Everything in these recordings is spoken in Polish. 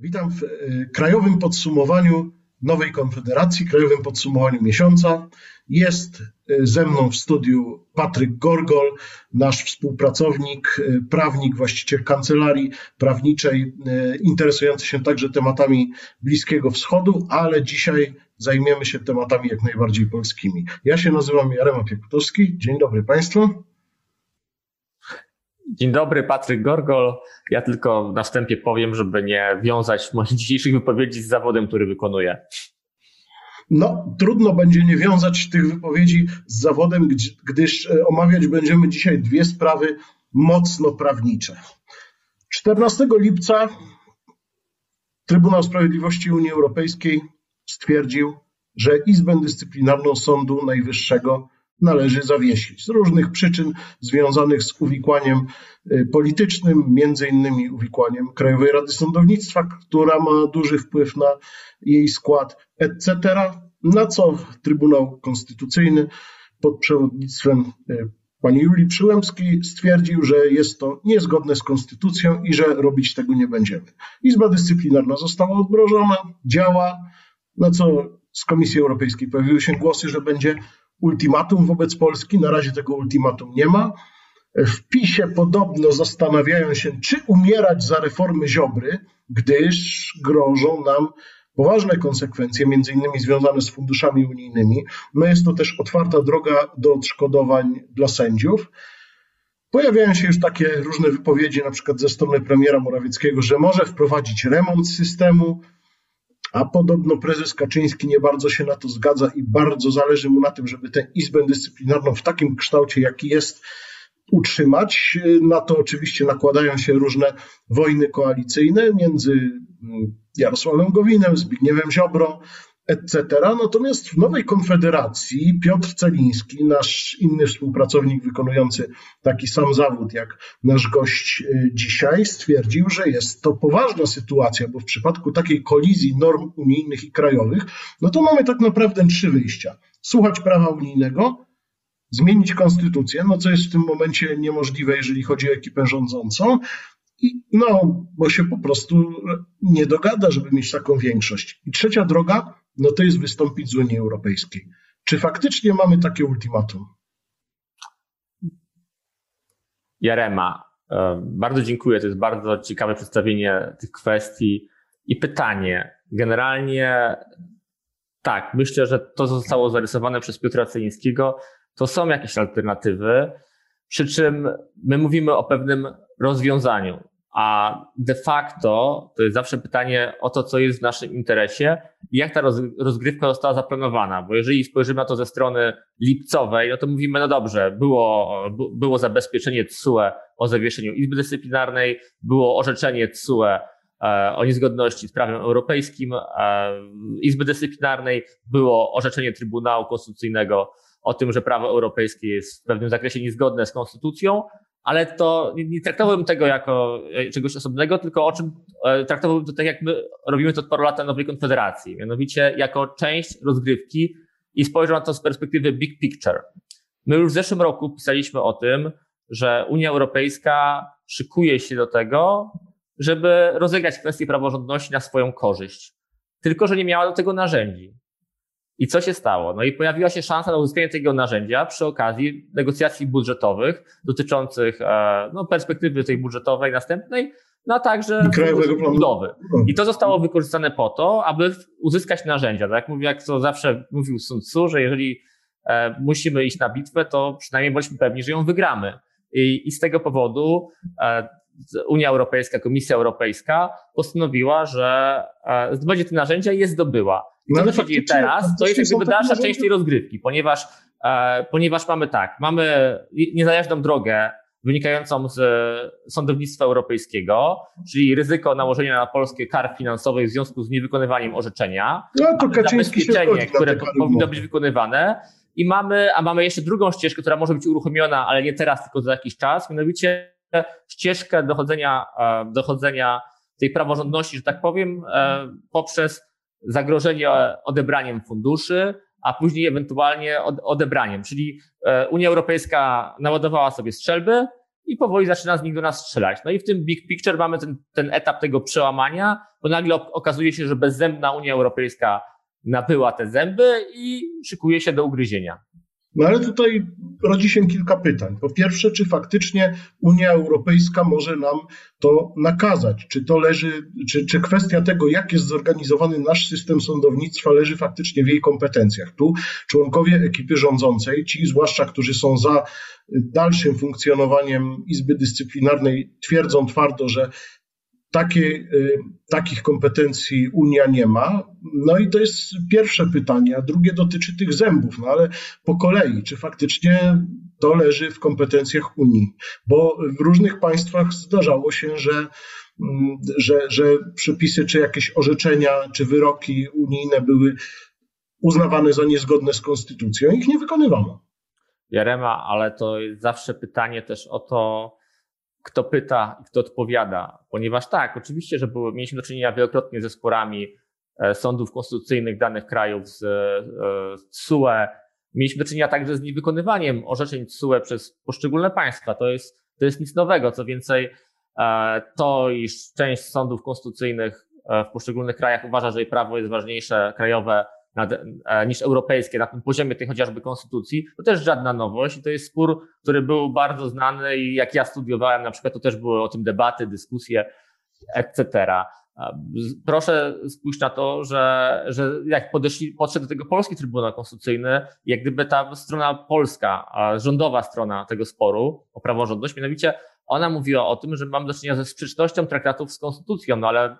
Witam w y, krajowym podsumowaniu nowej Konfederacji, krajowym podsumowaniu miesiąca. Jest y, ze mną w studiu Patryk Gorgol, nasz współpracownik, y, prawnik, właściciel kancelarii prawniczej, interesujący się także tematami Bliskiego Wschodu, ale dzisiaj zajmiemy się tematami jak najbardziej polskimi. Ja się nazywam Jarema Piekutowski. Dzień dobry Państwu. Dzień dobry, Patryk Gorgol. Ja tylko na wstępie powiem, żeby nie wiązać moich dzisiejszych wypowiedzi z zawodem, który wykonuję. No, trudno będzie nie wiązać tych wypowiedzi z zawodem, gdyż e, omawiać będziemy dzisiaj dwie sprawy mocno prawnicze. 14 lipca Trybunał Sprawiedliwości Unii Europejskiej stwierdził, że Izbę Dyscyplinarną Sądu Najwyższego należy zawiesić z różnych przyczyn związanych z uwikłaniem y, politycznym, między innymi uwikłaniem Krajowej Rady Sądownictwa, która ma duży wpływ na jej skład, etc. Na co Trybunał Konstytucyjny pod przewodnictwem y, pani Julii Przyłębskiej stwierdził, że jest to niezgodne z konstytucją i że robić tego nie będziemy. Izba Dyscyplinarna została odmrożona, działa, na co z Komisji Europejskiej pojawiły się głosy, że będzie ultimatum wobec Polski. Na razie tego ultimatum nie ma. W PiSie podobno zastanawiają się, czy umierać za reformy Ziobry, gdyż grożą nam poważne konsekwencje, między innymi związane z funduszami unijnymi. No jest to też otwarta droga do odszkodowań dla sędziów. Pojawiają się już takie różne wypowiedzi, na przykład ze strony premiera Morawieckiego, że może wprowadzić remont systemu, a podobno prezes Kaczyński nie bardzo się na to zgadza i bardzo zależy mu na tym, żeby tę Izbę Dyscyplinarną w takim kształcie, jaki jest, utrzymać. Na to oczywiście nakładają się różne wojny koalicyjne między mm, Jarosławem Gowinem, Zbigniewem Ziobrą, etc. Natomiast w nowej konfederacji Piotr Celiński, nasz inny współpracownik wykonujący taki sam zawód jak nasz gość y, dzisiaj, stwierdził, że jest to poważna sytuacja, bo w przypadku takiej kolizji norm unijnych i krajowych, no to mamy tak naprawdę trzy wyjścia. Słuchać prawa unijnego, zmienić konstytucję, no co jest w tym momencie niemożliwe, jeżeli chodzi o ekipę rządzącą, i no, bo się po prostu nie dogada, żeby mieć taką większość. I trzecia droga, no to jest wystąpić z Unii Europejskiej. Czy faktycznie mamy takie ultimatum? Jarema, e, bardzo dziękuję. To jest bardzo ciekawe przedstawienie tych kwestii i pytanie. Generalnie tak, myślę, że to zostało zarysowane przez Piotra Celińskiego. To są jakieś alternatywy, przy czym my mówimy o pewnym rozwiązaniu. A de facto to jest zawsze pytanie o to, co jest w naszym interesie i jak ta rozgrywka została zaplanowana. Bo jeżeli spojrzymy na to ze strony lipcowej, no to mówimy, no dobrze, było, było zabezpieczenie TSUE o zawieszeniu Izby Dyscyplinarnej, było orzeczenie TSUE e, o niezgodności z prawem europejskim e, Izby Dyscyplinarnej, było orzeczenie Trybunału Konstytucyjnego o tym, że prawo europejskie jest w pewnym zakresie niezgodne z konstytucją, ale to nie traktowałbym tego jako e, czegoś osobnego, tylko o czym e, traktowałbym to tak, jak my robimy to od paru lat na Nowej Konfederacji, mianowicie jako część rozgrywki i spojrzę na to z perspektywy big picture. My już w zeszłym roku pisaliśmy o tym, że Unia Europejska szykuje się do tego, żeby rozegrać kwestię praworządności na swoją korzyść. Tylko, że nie miała do tego narzędzi. I co się stało? No i pojawiła się szansa na uzyskanie tego narzędzia przy okazji negocjacji budżetowych dotyczących e, no, perspektywy tej budżetowej następnej, no a także budowy. I to zostało wykorzystane po to, aby uzyskać narzędzia. Tak jak mówię, jak to zawsze mówił Sun Tzu, że jeżeli e, musimy iść na bitwę, to przynajmniej bądźmy pewni, że ją wygramy. I, i z tego powodu e, Unia Europejska, Komisja Europejska postanowiła, że zdobędzie te narzędzia i je zdobyła. To, no, co się dzieje teraz, to jest jakby dalsza część tej rozgrywki, ponieważ, e, ponieważ mamy tak, mamy niezależną drogę wynikającą z sądownictwa europejskiego, czyli ryzyko nałożenia na Polskę kar finansowych w związku z niewykonywaniem orzeczenia, no, to zabezpieczenie, które powinno być wykonywane. I mamy, a mamy jeszcze drugą ścieżkę, która może być uruchomiona, ale nie teraz, tylko za jakiś czas, mianowicie ścieżkę dochodzenia, e, dochodzenia tej praworządności, że tak powiem, e, poprzez zagrożenie odebraniem funduszy, a później ewentualnie odebraniem. Czyli e, Unia Europejska naładowała sobie strzelby i powoli zaczyna z nich do nas strzelać. No i w tym big picture mamy ten, ten etap tego przełamania, bo nagle okazuje się, że bezzębna Unia Europejska nabyła te zęby i szykuje się do ugryzienia. No ale tutaj rodzi się kilka pytań. Po pierwsze, czy faktycznie Unia Europejska może nam to nakazać? Czy to leży, czy, czy kwestia tego, jak jest zorganizowany nasz system sądownictwa, leży faktycznie w jej kompetencjach? Tu członkowie ekipy rządzącej, ci zwłaszcza, którzy są za dalszym funkcjonowaniem Izby Dyscyplinarnej, twierdzą twardo, że y, takich kompetencji Unia nie ma. No i to jest pierwsze pytanie, a drugie dotyczy tych zębów, no ale po kolei, czy faktycznie to leży w kompetencjach Unii? Bo w różnych państwach zdarzało się, że, mm, że, że przepisy, czy jakieś orzeczenia, czy wyroki unijne były uznawane za niezgodne z konstytucją, ich nie wykonywano. Jarema, ale to jest zawsze pytanie też o to, kto pyta i kto odpowiada. Ponieważ tak, oczywiście, że było, mieliśmy do czynienia wielokrotnie ze sporami e, sądów konstytucyjnych danych krajów z, e, z TSUE. Mieliśmy do czynienia także z niewykonywaniem orzeczeń TSUE przez poszczególne państwa. To jest, to jest nic nowego. Co więcej, e, to, iż część sądów konstytucyjnych w poszczególnych krajach uważa, że jej prawo jest ważniejsze, krajowe, E, niż europejskie na tym poziomie tej chociażby konstytucji, to też żadna nowość to jest spór, który był bardzo znany i jak ja studiowałem na przykład, to też były o tym debaty, dyskusje, etc. E, proszę spójrz na to, że, że jak podeszli, podszedł do tego polski Trybunał Konstytucyjny, jak gdyby ta strona polska, rządowa strona tego sporu o praworządność, mianowicie ona mówiła o tym, że mamy do czynienia ze sprzecznością traktatów z konstytucją, no ale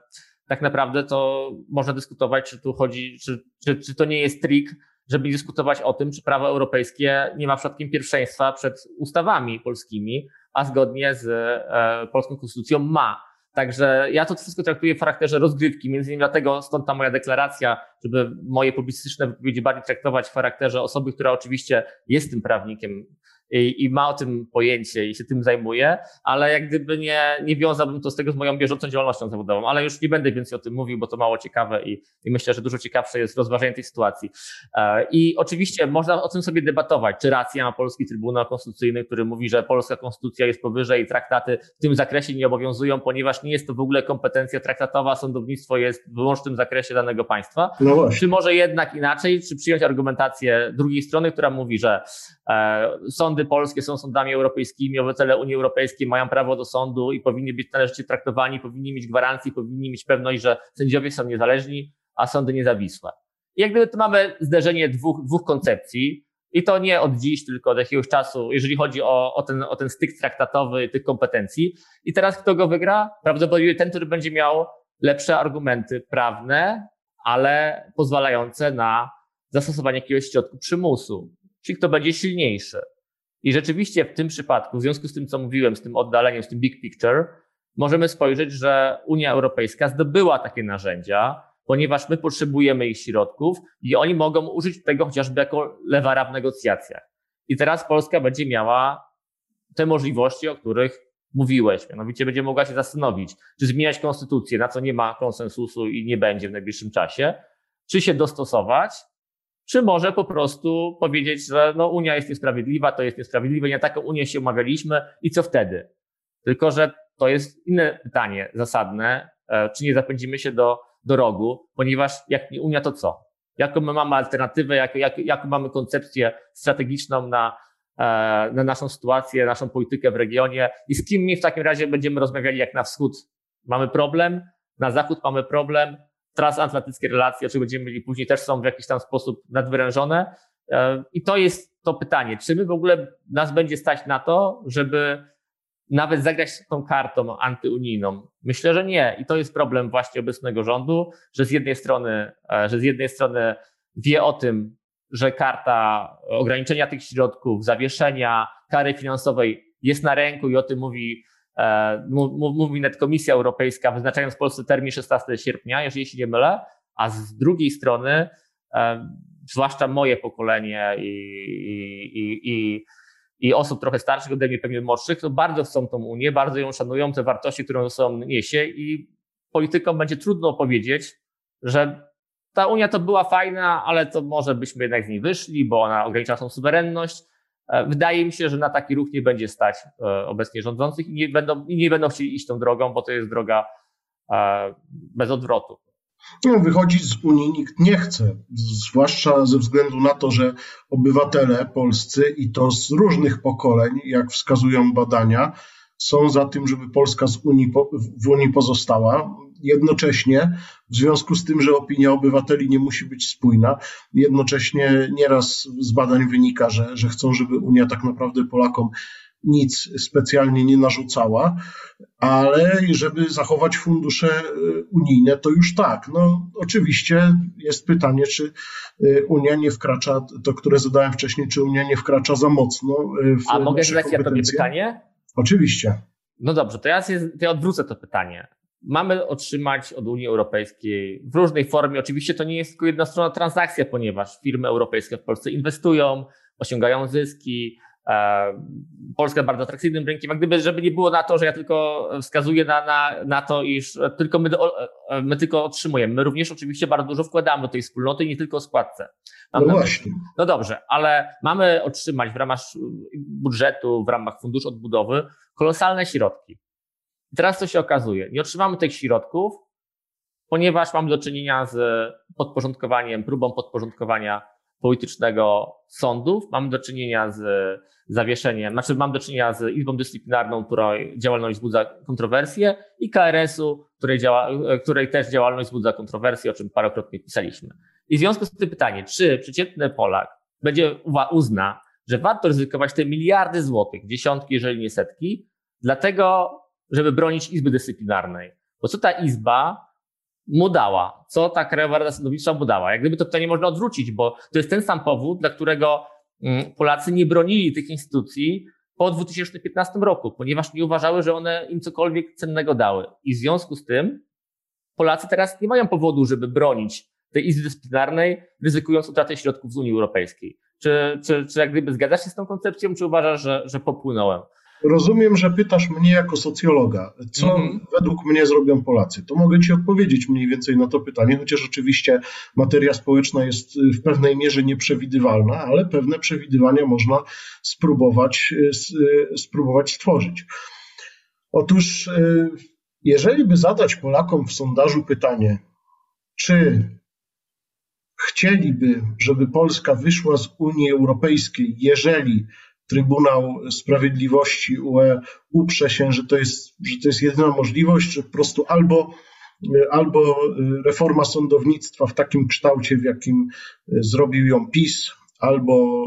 tak naprawdę to można dyskutować, czy tu chodzi, czy, czy, czy to nie jest trik, żeby dyskutować o tym, czy prawo europejskie nie ma przypadkiem pierwszeństwa przed ustawami polskimi, a zgodnie z e, polską konstytucją ma. Także ja to wszystko traktuję w charakterze rozgrywki, między innymi dlatego stąd ta moja deklaracja, żeby moje publicystyczne wypowiedzi bardziej traktować w charakterze osoby, która oczywiście jest tym prawnikiem, i, i, ma o tym pojęcie i się tym zajmuje, ale jak gdyby nie, nie wiązałbym to z tego z moją bieżącą działalnością zawodową, ale już nie będę więcej o tym mówił, bo to mało ciekawe i, i myślę, że dużo ciekawsze jest rozważenie tej sytuacji. E, I oczywiście można o tym sobie debatować, czy racja ma polski Trybunał Konstytucyjny, który mówi, że polska konstytucja jest powyżej i traktaty w tym zakresie nie obowiązują, ponieważ nie jest to w ogóle kompetencja traktatowa, sądownictwo jest w wyłącznym zakresie danego państwa. No czy może jednak inaczej, czy przyjąć argumentację drugiej strony, która mówi, że e, sąd sądy polskie są sądami europejskimi, obywatele Unii Europejskiej mają prawo do sądu i powinni być należycie traktowani, powinni mieć gwarancje, powinni mieć pewność, że sędziowie są niezależni, a sądy niezawisłe. I jak gdyby tu mamy zderzenie dwóch, dwóch koncepcji, i to nie od dziś, tylko od jakiegoś czasu, jeżeli chodzi o, o, ten, o ten styk traktatowy tych kompetencji. I teraz kto go wygra? Prawdopodobnie ten, który będzie miał lepsze argumenty prawne, ale pozwalające na zastosowanie jakiegoś środku przymusu, czyli kto będzie silniejszy. I rzeczywiście w tym przypadku, w związku z tym, co mówiłem, z tym oddaleniem, z tym big picture, możemy spojrzeć, że Unia Europejska zdobyła takie narzędzia, ponieważ my potrzebujemy ich środków i oni mogą użyć tego chociażby jako lewara w negocjacjach. I teraz Polska będzie miała te możliwości, o których mówiłeś. Mianowicie będzie mogła się zastanowić, czy zmieniać konstytucję, na co nie ma konsensusu i nie będzie w najbliższym czasie, czy się dostosować, czy może po prostu powiedzieć, że no, Unia jest niesprawiedliwa, to jest niesprawiedliwe, nie taką Unię się umawialiśmy i co wtedy? Tylko, że to jest inne pytanie zasadne, e, czy nie zapędzimy się do, do rogu, ponieważ jak nie Unia, to co? Jaką my mamy alternatywę, jak, jak, jaką mamy koncepcję strategiczną na, e, na naszą sytuację, naszą politykę w regionie i z kim my w takim razie będziemy rozmawiali jak na wschód mamy problem, na zachód mamy problem, transatlantyckie relacje, o czym będziemy mieli później, też są w jakiś tam sposób nadwyrężone. E, I to jest to pytanie, czy my w ogóle nas będzie stać na to, żeby nawet zagrać tą kartą antyunijną? Myślę, że nie. I to jest problem właśnie obecnego rządu, że z jednej strony, e, że z jednej strony wie o tym, że karta ograniczenia tych środków, zawieszenia kary finansowej jest na ręku i o tym mówi mówi nawet Komisja Europejska, wyznaczając Polsce termin 16 sierpnia, jeżeli się nie mylę, a z drugiej strony, e, zwłaszcza moje pokolenie i, i, i, i osób trochę starszych ode mnie, pewnie młodszych, to bardzo chcą tą Unię, bardzo ją szanują, te wartości, które ze sobą niesie i politykom będzie trudno powiedzieć, że ta Unia to była fajna, ale to może byśmy jednak z niej wyszli, bo ona ogranicza naszą suwerenność, Wydaje mi się, że na taki ruch nie będzie stać obecnie rządzących i nie będą, i nie będą chcieli iść tą drogą, bo to jest droga bez odwrotu. Wychodzić z Unii nikt nie chce, zwłaszcza ze względu na to, że obywatele polscy i to z różnych pokoleń, jak wskazują badania, są za tym, żeby Polska z Unii, w Unii pozostała. Jednocześnie, w związku z tym, że opinia obywateli nie musi być spójna, jednocześnie nieraz z badań wynika, że, że chcą, żeby Unia tak naprawdę Polakom nic specjalnie nie narzucała, ale żeby zachować fundusze e, unijne, to już tak. No, oczywiście jest pytanie, czy e, Unia nie wkracza, to które zadałem wcześniej, czy Unia nie wkracza za mocno e, w A mogę zadać ja tobie pytanie? Oczywiście. No dobrze, to ja, się, to ja odwrócę to pytanie. Mamy otrzymać od Unii Europejskiej w różnej formie, oczywiście to nie jest tylko jednostronna transakcja, ponieważ firmy europejskie w Polsce inwestują, osiągają zyski, Polska bardzo atrakcyjnym rynkiem, a gdyby, żeby nie było na to, że ja tylko wskazuję na, na, na to, iż tylko my, e, my tylko otrzymujemy. My również oczywiście bardzo dużo wkładamy do tej wspólnoty nie tylko o składce. Mam no właśnie. No dobrze, ale mamy otrzymać w ramach budżetu, w ramach funduszu odbudowy kolosalne środki. I teraz co się okazuje? Nie otrzymamy tych środków, ponieważ mamy do czynienia z podporządkowaniem, próbą podporządkowania politycznego sądów. Mamy do czynienia z zawieszeniem, znaczy mam do czynienia z Izbą Dyscyplinarną, której działalność wzbudza kontrowersje i KRS-u, której, działa, której też działalność wzbudza kontrowersje, o czym parokrotnie pisaliśmy. I w związku z tym pytanie, czy przeciętny Polak będzie uzna, że warto ryzykować te miliardy złotych, dziesiątki, jeżeli nie setki, dlatego, żeby bronić Izby Dyscyplinarnej. Bo co ta Izba mu dała? Co ta Krajowa Rada Sądownictwa mu dała? Jak gdyby to pytanie można odwrócić, bo to jest ten sam powód, dla którego mm, Polacy nie bronili tych instytucji po 2015 roku, ponieważ nie uważały, że one im cokolwiek cennego dały. I w związku z tym Polacy teraz nie mają powodu, żeby bronić tej Izby Dyscyplinarnej, ryzykując utratę środków z Unii Europejskiej. Czy, czy, czy jak gdyby zgadzasz się z tą koncepcją, czy uważasz, że, że popłynąłem? Rozumiem, że pytasz mnie jako socjologa, co mhm. według mnie zrobią Polacy. To mogę Ci odpowiedzieć mniej więcej na to pytanie, chociaż oczywiście materia społeczna jest w pewnej mierze nieprzewidywalna, ale pewne przewidywania można spróbować, spróbować stworzyć. Otóż, jeżeli by zadać Polakom w sondażu pytanie, czy chcieliby, żeby Polska wyszła z Unii Europejskiej, jeżeli Trybunał Sprawiedliwości UE uprze się, że to jest, że to jest jedyna możliwość, że po prostu albo, albo reforma sądownictwa w takim kształcie, w jakim zrobił ją PiS, albo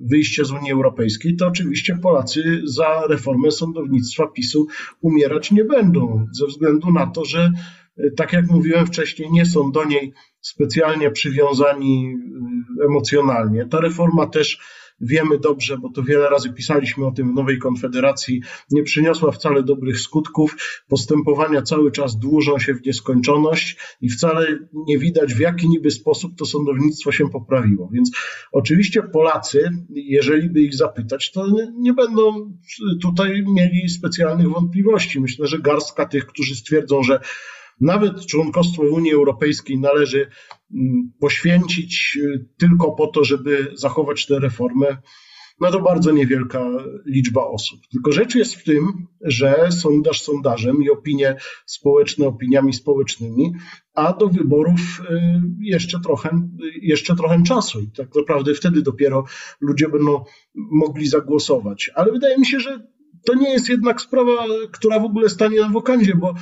wyjście z Unii Europejskiej, to oczywiście Polacy za reformę sądownictwa PiSu umierać nie będą, ze względu na to, że tak jak mówiłem wcześniej, nie są do niej specjalnie przywiązani emocjonalnie. Ta reforma też Wiemy dobrze, bo to wiele razy pisaliśmy o tym w Nowej Konfederacji, nie przyniosła wcale dobrych skutków. Postępowania cały czas dłużą się w nieskończoność i wcale nie widać, w jaki niby sposób to sądownictwo się poprawiło. Więc oczywiście Polacy, jeżeli by ich zapytać, to nie będą tutaj mieli specjalnych wątpliwości. Myślę, że garstka tych, którzy stwierdzą, że nawet członkostwo w Unii Europejskiej należy mm, poświęcić y, tylko po to, żeby zachować tę reformę, no to bardzo niewielka liczba osób. Tylko rzecz jest w tym, że sondaż sondażem i opinie społeczne opiniami społecznymi, a do wyborów y, jeszcze trochę, jeszcze trochę czasu i tak naprawdę wtedy dopiero ludzie będą mogli zagłosować. Ale wydaje mi się, że to nie jest jednak sprawa, która w ogóle stanie na wokandzie, bo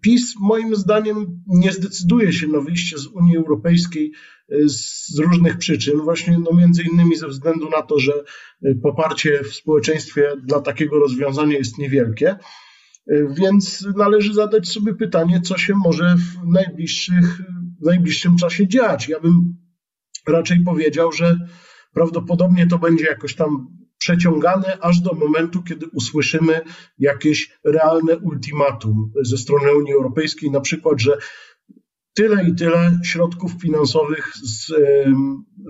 PiS moim zdaniem nie zdecyduje się na wyjście z Unii Europejskiej e, z różnych przyczyn, właśnie no między innymi ze względu na to, że e, poparcie w społeczeństwie dla takiego rozwiązania jest niewielkie. E, więc należy zadać sobie pytanie, co się może w, najbliższych, w najbliższym czasie dziać. Ja bym raczej powiedział, że prawdopodobnie to będzie jakoś tam przeciągane aż do momentu, kiedy usłyszymy jakieś realne ultimatum ze strony Unii Europejskiej, na przykład, że tyle i tyle środków finansowych z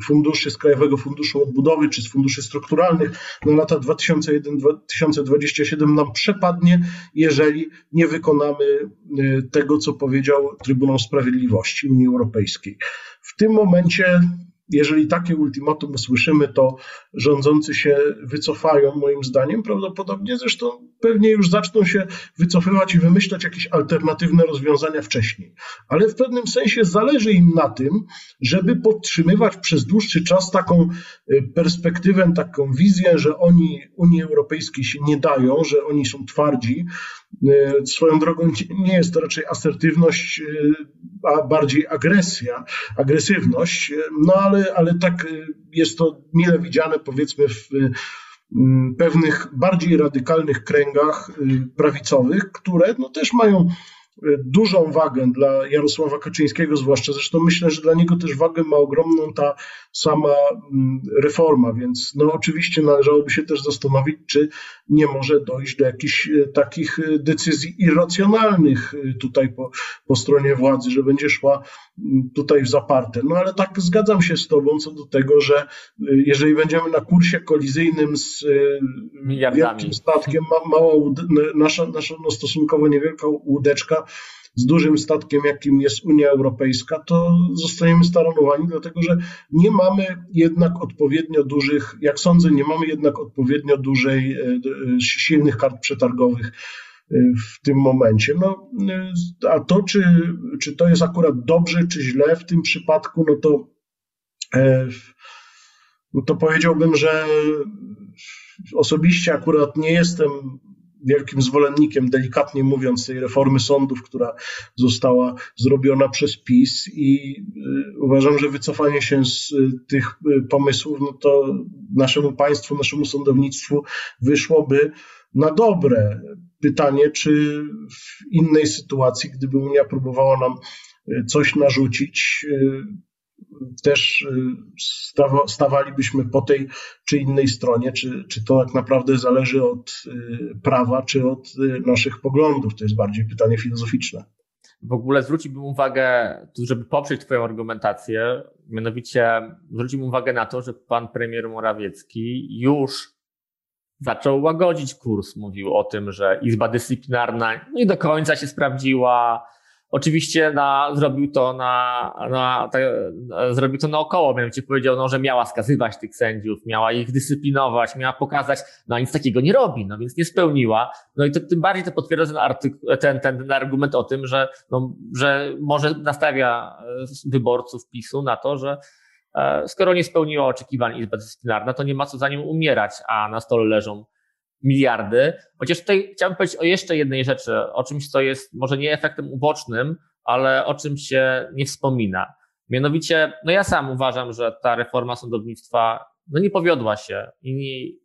funduszy, z Krajowego Funduszu Odbudowy czy z funduszy strukturalnych na lata 2001-2027 nam przepadnie, jeżeli nie wykonamy e, tego, co powiedział Trybunał Sprawiedliwości Unii Europejskiej. W tym momencie jeżeli takie ultimatum usłyszymy, to rządzący się wycofają, moim zdaniem. Prawdopodobnie zresztą pewnie już zaczną się wycofywać i wymyślać jakieś alternatywne rozwiązania wcześniej. Ale w pewnym sensie zależy im na tym, żeby podtrzymywać przez dłuższy czas taką y, perspektywę, taką wizję, że oni Unii Europejskiej się nie dają, że oni są twardzi. Y, swoją drogą nie jest to raczej asertywność, y, a bardziej agresja, agresywność, no ale, ale tak jest to mile widziane powiedzmy w pewnych bardziej radykalnych kręgach prawicowych, które no też mają dużą wagę dla Jarosława Kaczyńskiego, zwłaszcza zresztą myślę, że dla niego też wagę ma ogromną ta sama mm, reforma, więc no oczywiście należałoby się też zastanowić, czy nie może dojść do jakichś e, takich e, decyzji irracjonalnych e, tutaj po, po stronie władzy, że będzie szła mm, tutaj w zaparte. No ale tak zgadzam się z Tobą co do tego, że jeżeli będziemy na kursie kolizyjnym z wielkim statkiem, mała, nasza, nasza no stosunkowo niewielka łódeczka z dużym statkiem, jakim jest Unia Europejska, to zostaniemy staranowani, dlatego że nie mamy jednak odpowiednio dużych, jak sądzę, nie mamy jednak odpowiednio dużej, e, e, silnych kart przetargowych e, w tym momencie. No, a to, czy, czy to jest akurat dobrze, czy źle w tym przypadku, no to, no to powiedziałbym, że osobiście akurat nie jestem wielkim zwolennikiem, delikatnie mówiąc, tej reformy sądów, która została zrobiona przez PiS i y, uważam, że wycofanie się z y, tych y, pomysłów, no to naszemu państwu, naszemu sądownictwu wyszłoby na dobre. Pytanie, czy w innej sytuacji, gdyby Unia próbowała nam coś narzucić, też y, stawalibyśmy po tej czy innej stronie, czy, czy to tak naprawdę zależy od y, prawa, czy od y, naszych poglądów. To jest bardziej pytanie filozoficzne. W ogóle zwróciłbym uwagę, żeby poprzeć Twoją argumentację, mianowicie zwróciłbym uwagę na to, że pan premier Morawiecki już zaczął łagodzić kurs. Mówił o tym, że Izba Dyscyplinarna nie do końca się sprawdziła, Oczywiście na, zrobił to na, na, zrobił to naokoło, mianowicie powiedział, no, że miała skazywać tych sędziów, miała ich dyscyplinować, miała pokazać, no nic takiego nie robi, no więc nie spełniła. No i to tym bardziej to potwierdza ten, artyku, ten, ten, ten argument o tym, że, no, że może nastawia e, wyborców PiSu na to, że e, skoro nie spełniła oczekiwań Izba Dyscyplinarna, to nie ma co za nim umierać, a na stole leżą miliardy. Chociaż tutaj chciałbym powiedzieć o jeszcze jednej rzeczy, o czymś, co jest może nie efektem ubocznym, ale o czym się nie wspomina. Mianowicie, no ja sam uważam, że ta reforma sądownictwa no nie powiodła się i nie,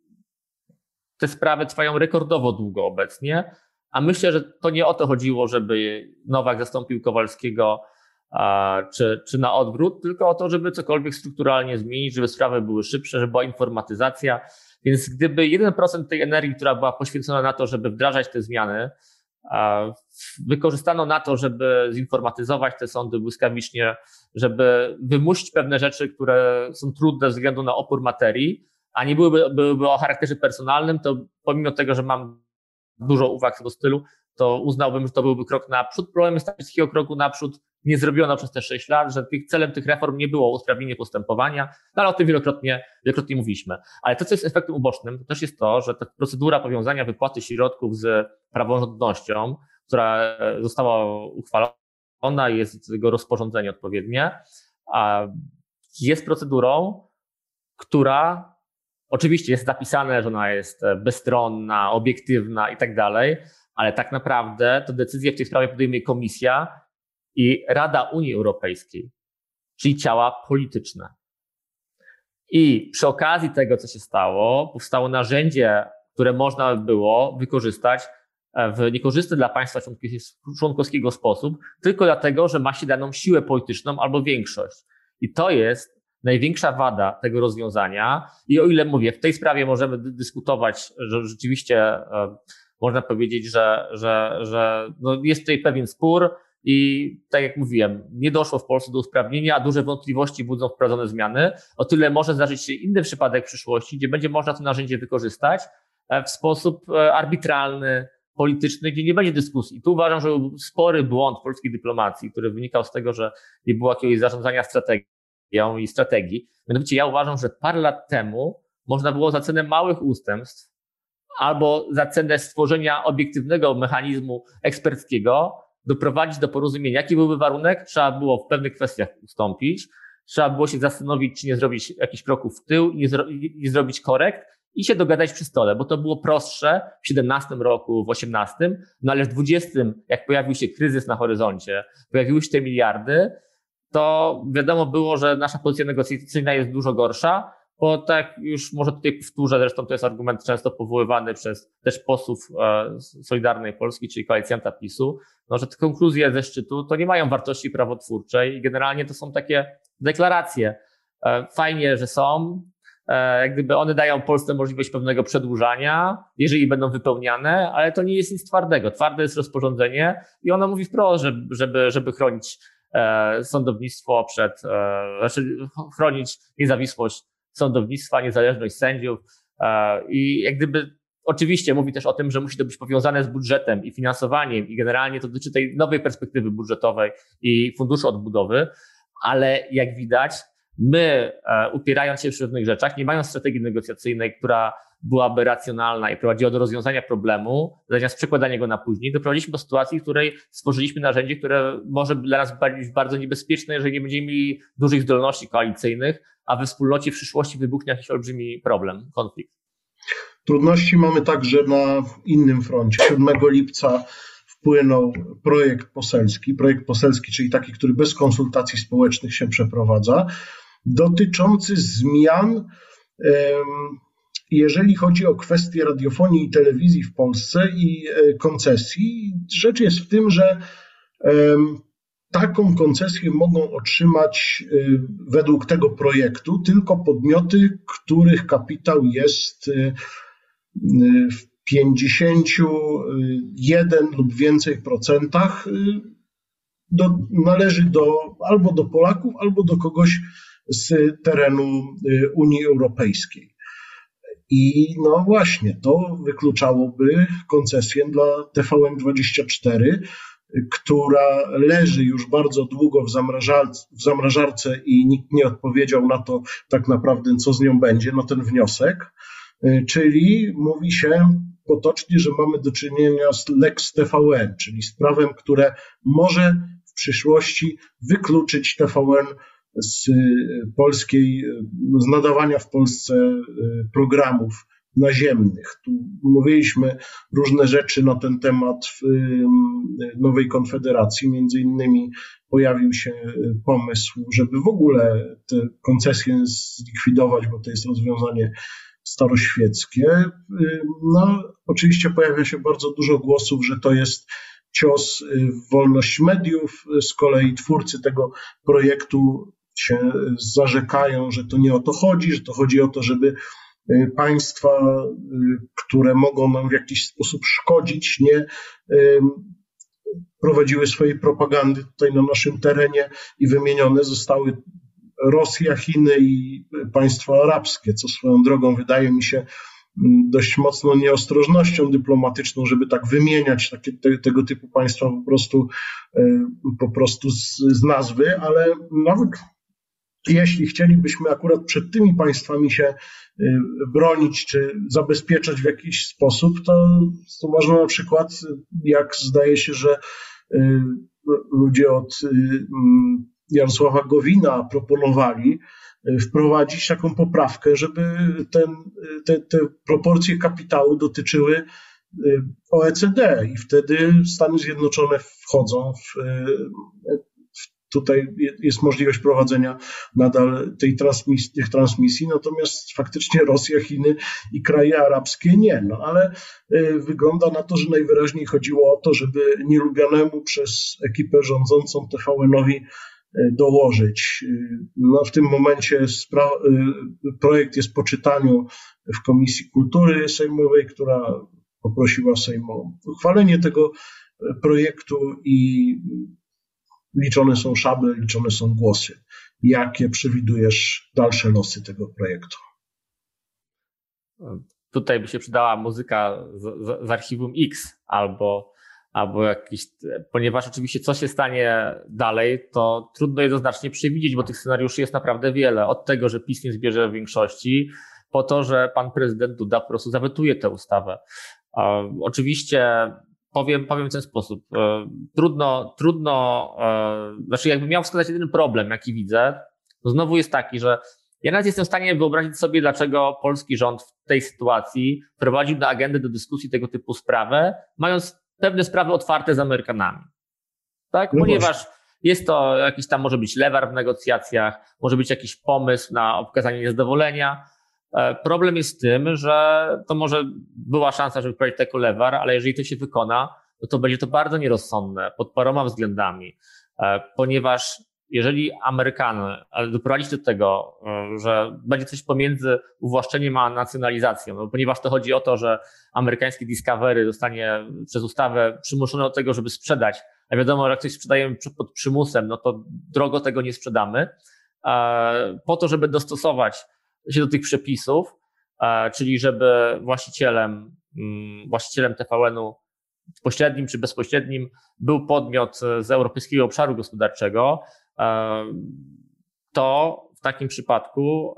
te sprawy trwają rekordowo długo obecnie, a myślę, że to nie o to chodziło, żeby Nowak zastąpił Kowalskiego czy, czy na odwrót, tylko o to, żeby cokolwiek strukturalnie zmienić, żeby sprawy były szybsze, żeby była informatyzacja. Więc gdyby 1% tej energii, która była poświęcona na to, żeby wdrażać te zmiany, wykorzystano na to, żeby zinformatyzować te sądy błyskawicznie, żeby wymusić pewne rzeczy, które są trudne ze względu na opór materii, a nie byłyby, byłyby o charakterze personalnym, to pomimo tego, że mam dużo uwag do stylu, to uznałbym, że to byłby krok naprzód. Problem jest takiego kroku naprzód nie zrobiono przez te 6 lat, że tych, celem tych reform nie było usprawnienie postępowania, no ale o tym wielokrotnie, wielokrotnie mówiliśmy. Ale to, co jest efektem ubocznym, to też jest to, że ta procedura powiązania wypłaty środków z praworządnością, która została uchwalona, jest jego rozporządzenie odpowiednie, jest procedurą, która oczywiście jest zapisane, że ona jest bezstronna, obiektywna i tak dalej, ale tak naprawdę to decyzję w tej sprawie podejmuje komisja i Rada Unii Europejskiej, czyli ciała polityczne. I przy okazji tego, co się stało, powstało narzędzie, które można było wykorzystać w niekorzystny dla państwa członkowskiego sposób, tylko dlatego, że ma się daną siłę polityczną albo większość. I to jest największa wada tego rozwiązania. I o ile mówię, w tej sprawie możemy dyskutować, że rzeczywiście e, można powiedzieć, że, że, że no jest tutaj pewien spór i tak jak mówiłem, nie doszło w Polsce do usprawnienia, a duże wątpliwości budzą wprowadzone zmiany. O tyle może zdarzyć się inny przypadek w przyszłości, gdzie będzie można to narzędzie wykorzystać e, w sposób e, arbitralny, polityczny, gdzie nie będzie dyskusji. Tu uważam, że był spory błąd polskiej dyplomacji, który wynikał z tego, że nie było jakiegoś zarządzania strategią i strategii. Mianowicie ja uważam, że parę lat temu można było za cenę małych ustępstw albo za cenę stworzenia obiektywnego mechanizmu eksperckiego doprowadzić do porozumienia. Jaki byłby warunek? Trzeba było w pewnych kwestiach ustąpić, trzeba było się zastanowić, czy nie zrobić jakichś kroków w tył nie, zro nie zrobić korekt i się dogadać przy stole, bo to było prostsze w 17 roku, w 18, no ale w 20, jak pojawił się kryzys na horyzoncie, pojawiły się te miliardy, to wiadomo było, że nasza pozycja negocjacyjna jest dużo gorsza, bo tak już może tutaj powtórzę, zresztą to jest argument często powoływany przez też posłów e, Solidarnej Polski, czyli koalicjanta PiSu, no, że te konkluzje ze szczytu to nie mają wartości prawotwórczej i generalnie to są takie deklaracje. E, fajnie, że są, e, jak gdyby one dają Polsce możliwość pewnego przedłużania, jeżeli będą wypełniane, ale to nie jest nic twardego. Twarde jest rozporządzenie i ono mówi wprost, żeby, żeby, żeby chronić sądownictwo przed, znaczy chronić niezawisłość sądownictwa, niezależność sędziów e, i jak gdyby Oczywiście mówi też o tym, że musi to być powiązane z budżetem i finansowaniem i generalnie to dotyczy tej nowej perspektywy budżetowej i funduszu odbudowy, ale jak widać, my e, upierając się przy pewnych rzeczach, nie mając strategii negocjacyjnej, która byłaby racjonalna i prowadziła do rozwiązania problemu, zamiast przekładania go na później, doprowadziliśmy do sytuacji, w której stworzyliśmy narzędzie, które może dla nas być bardzo niebezpieczne, jeżeli nie będziemy mieli dużych zdolności koalicyjnych, a we wspólnocie w przyszłości wybuchnie jakiś olbrzymi problem, konflikt. Trudności mamy także na innym froncie. 7 lipca wpłynął projekt poselski, projekt poselski, czyli taki, który bez konsultacji społecznych się przeprowadza, dotyczący zmian, jeżeli chodzi o kwestie radiofonii i telewizji w Polsce i e, koncesji. Rzecz jest w tym, że taką koncesję mogą otrzymać y, według tego projektu tylko podmioty, których kapitał jest y, w 51 lub więcej procentach do, należy do, albo do Polaków, albo do kogoś z terenu Unii Europejskiej. I no właśnie, to wykluczałoby koncesję dla TVN24, która leży już bardzo długo w zamrażarce, w zamrażarce i nikt nie odpowiedział na to tak naprawdę, co z nią będzie, no ten wniosek. Y, czyli mówi się potocznie, że mamy do czynienia z Lex TVN, czyli z prawem, które może w przyszłości wykluczyć TVN z polskiej, z nadawania w Polsce y, programów naziemnych. Tu mówiliśmy różne rzeczy na ten temat w Nowej Konfederacji. Między innymi pojawił się pomysł, żeby w ogóle te koncesje zlikwidować, bo to jest rozwiązanie staroświeckie. No, oczywiście pojawia się bardzo dużo głosów, że to jest cios w wolność mediów. Z kolei twórcy tego projektu się zarzekają, że to nie o to chodzi, że to chodzi o to, żeby Y, państwa, y, które mogą nam w jakiś sposób szkodzić, nie y, prowadziły swojej propagandy tutaj na naszym terenie i wymienione zostały Rosja, Chiny i państwa arabskie, co swoją drogą wydaje mi się mm, dość mocno nieostrożnością dyplomatyczną, żeby tak wymieniać takie, te, tego typu państwa po prostu, po prostu z, z nazwy, ale nawet jeśli chcielibyśmy akurat przed tymi państwami się y, bronić czy zabezpieczać w jakiś sposób, to, to można na przykład, jak zdaje się, że y, ludzie od y, mm, Jarosława Gowina proponowali, wprowadzić taką poprawkę, żeby ten, te, te proporcje kapitału dotyczyły OECD i wtedy Stany Zjednoczone wchodzą w tutaj jest możliwość prowadzenia nadal tej transmisji, tych transmisji, natomiast faktycznie Rosja, Chiny i kraje arabskie nie. No ale y, wygląda na to, że najwyraźniej chodziło o to, żeby nielubianemu przez ekipę rządzącą TVN-owi y, dołożyć. Y, no, w tym momencie projekt jest po czytaniu w Komisji Kultury Sejmowej, która poprosiła Sejm o uchwalenie tego projektu i liczone są szable, liczone są głosy. Jakie przewidujesz dalsze losy tego projektu? Tutaj by się przydała muzyka z, z, archiwum X albo albo jakiś, ponieważ oczywiście co się stanie dalej, to trudno jednoznacznie przewidzieć, bo tych scenariuszy jest naprawdę wiele. Od tego, że PiS nie zbierze większości, po to, że pan prezydent Duda po prostu zawetuje tę ustawę. Oczywiście powiem, powiem w ten sposób. E, trudno, trudno, e, znaczy jakbym miał wskazać jeden problem, jaki widzę, to znowu jest taki, że ja nawet jestem w stanie wyobrazić sobie, dlaczego polski rząd w tej sytuacji prowadził na agendę do dyskusji tego typu sprawę, mając pewne sprawy otwarte z Amerykanami. Tak? No Ponieważ jest to jakiś tam może być lewar w negocjacjach, może być jakiś pomysł na okazanie niezadowolenia. E, problem jest w tym, że to może była szansa, żeby prowadzić jako lewar, ale jeżeli to się wykona, to, to będzie to bardzo nierozsądne pod paroma względami, e, ponieważ jeżeli Amerykanie doprowadzić do tego, e, że będzie coś pomiędzy uwłaszczeniem a nacjonalizacją, no, ponieważ to chodzi o to, że amerykańskie Discovery zostanie przez ustawę przymuszone do tego, żeby sprzedać, a wiadomo, że jak coś sprzedajemy pod przymusem, no to drogo tego nie sprzedamy, po to, żeby dostosować się do tych przepisów, czyli żeby właścicielem, mm, właścicielem TVN-u pośrednim czy bezpośrednim był podmiot z Europejskiego Obszaru Gospodarczego, to w takim przypadku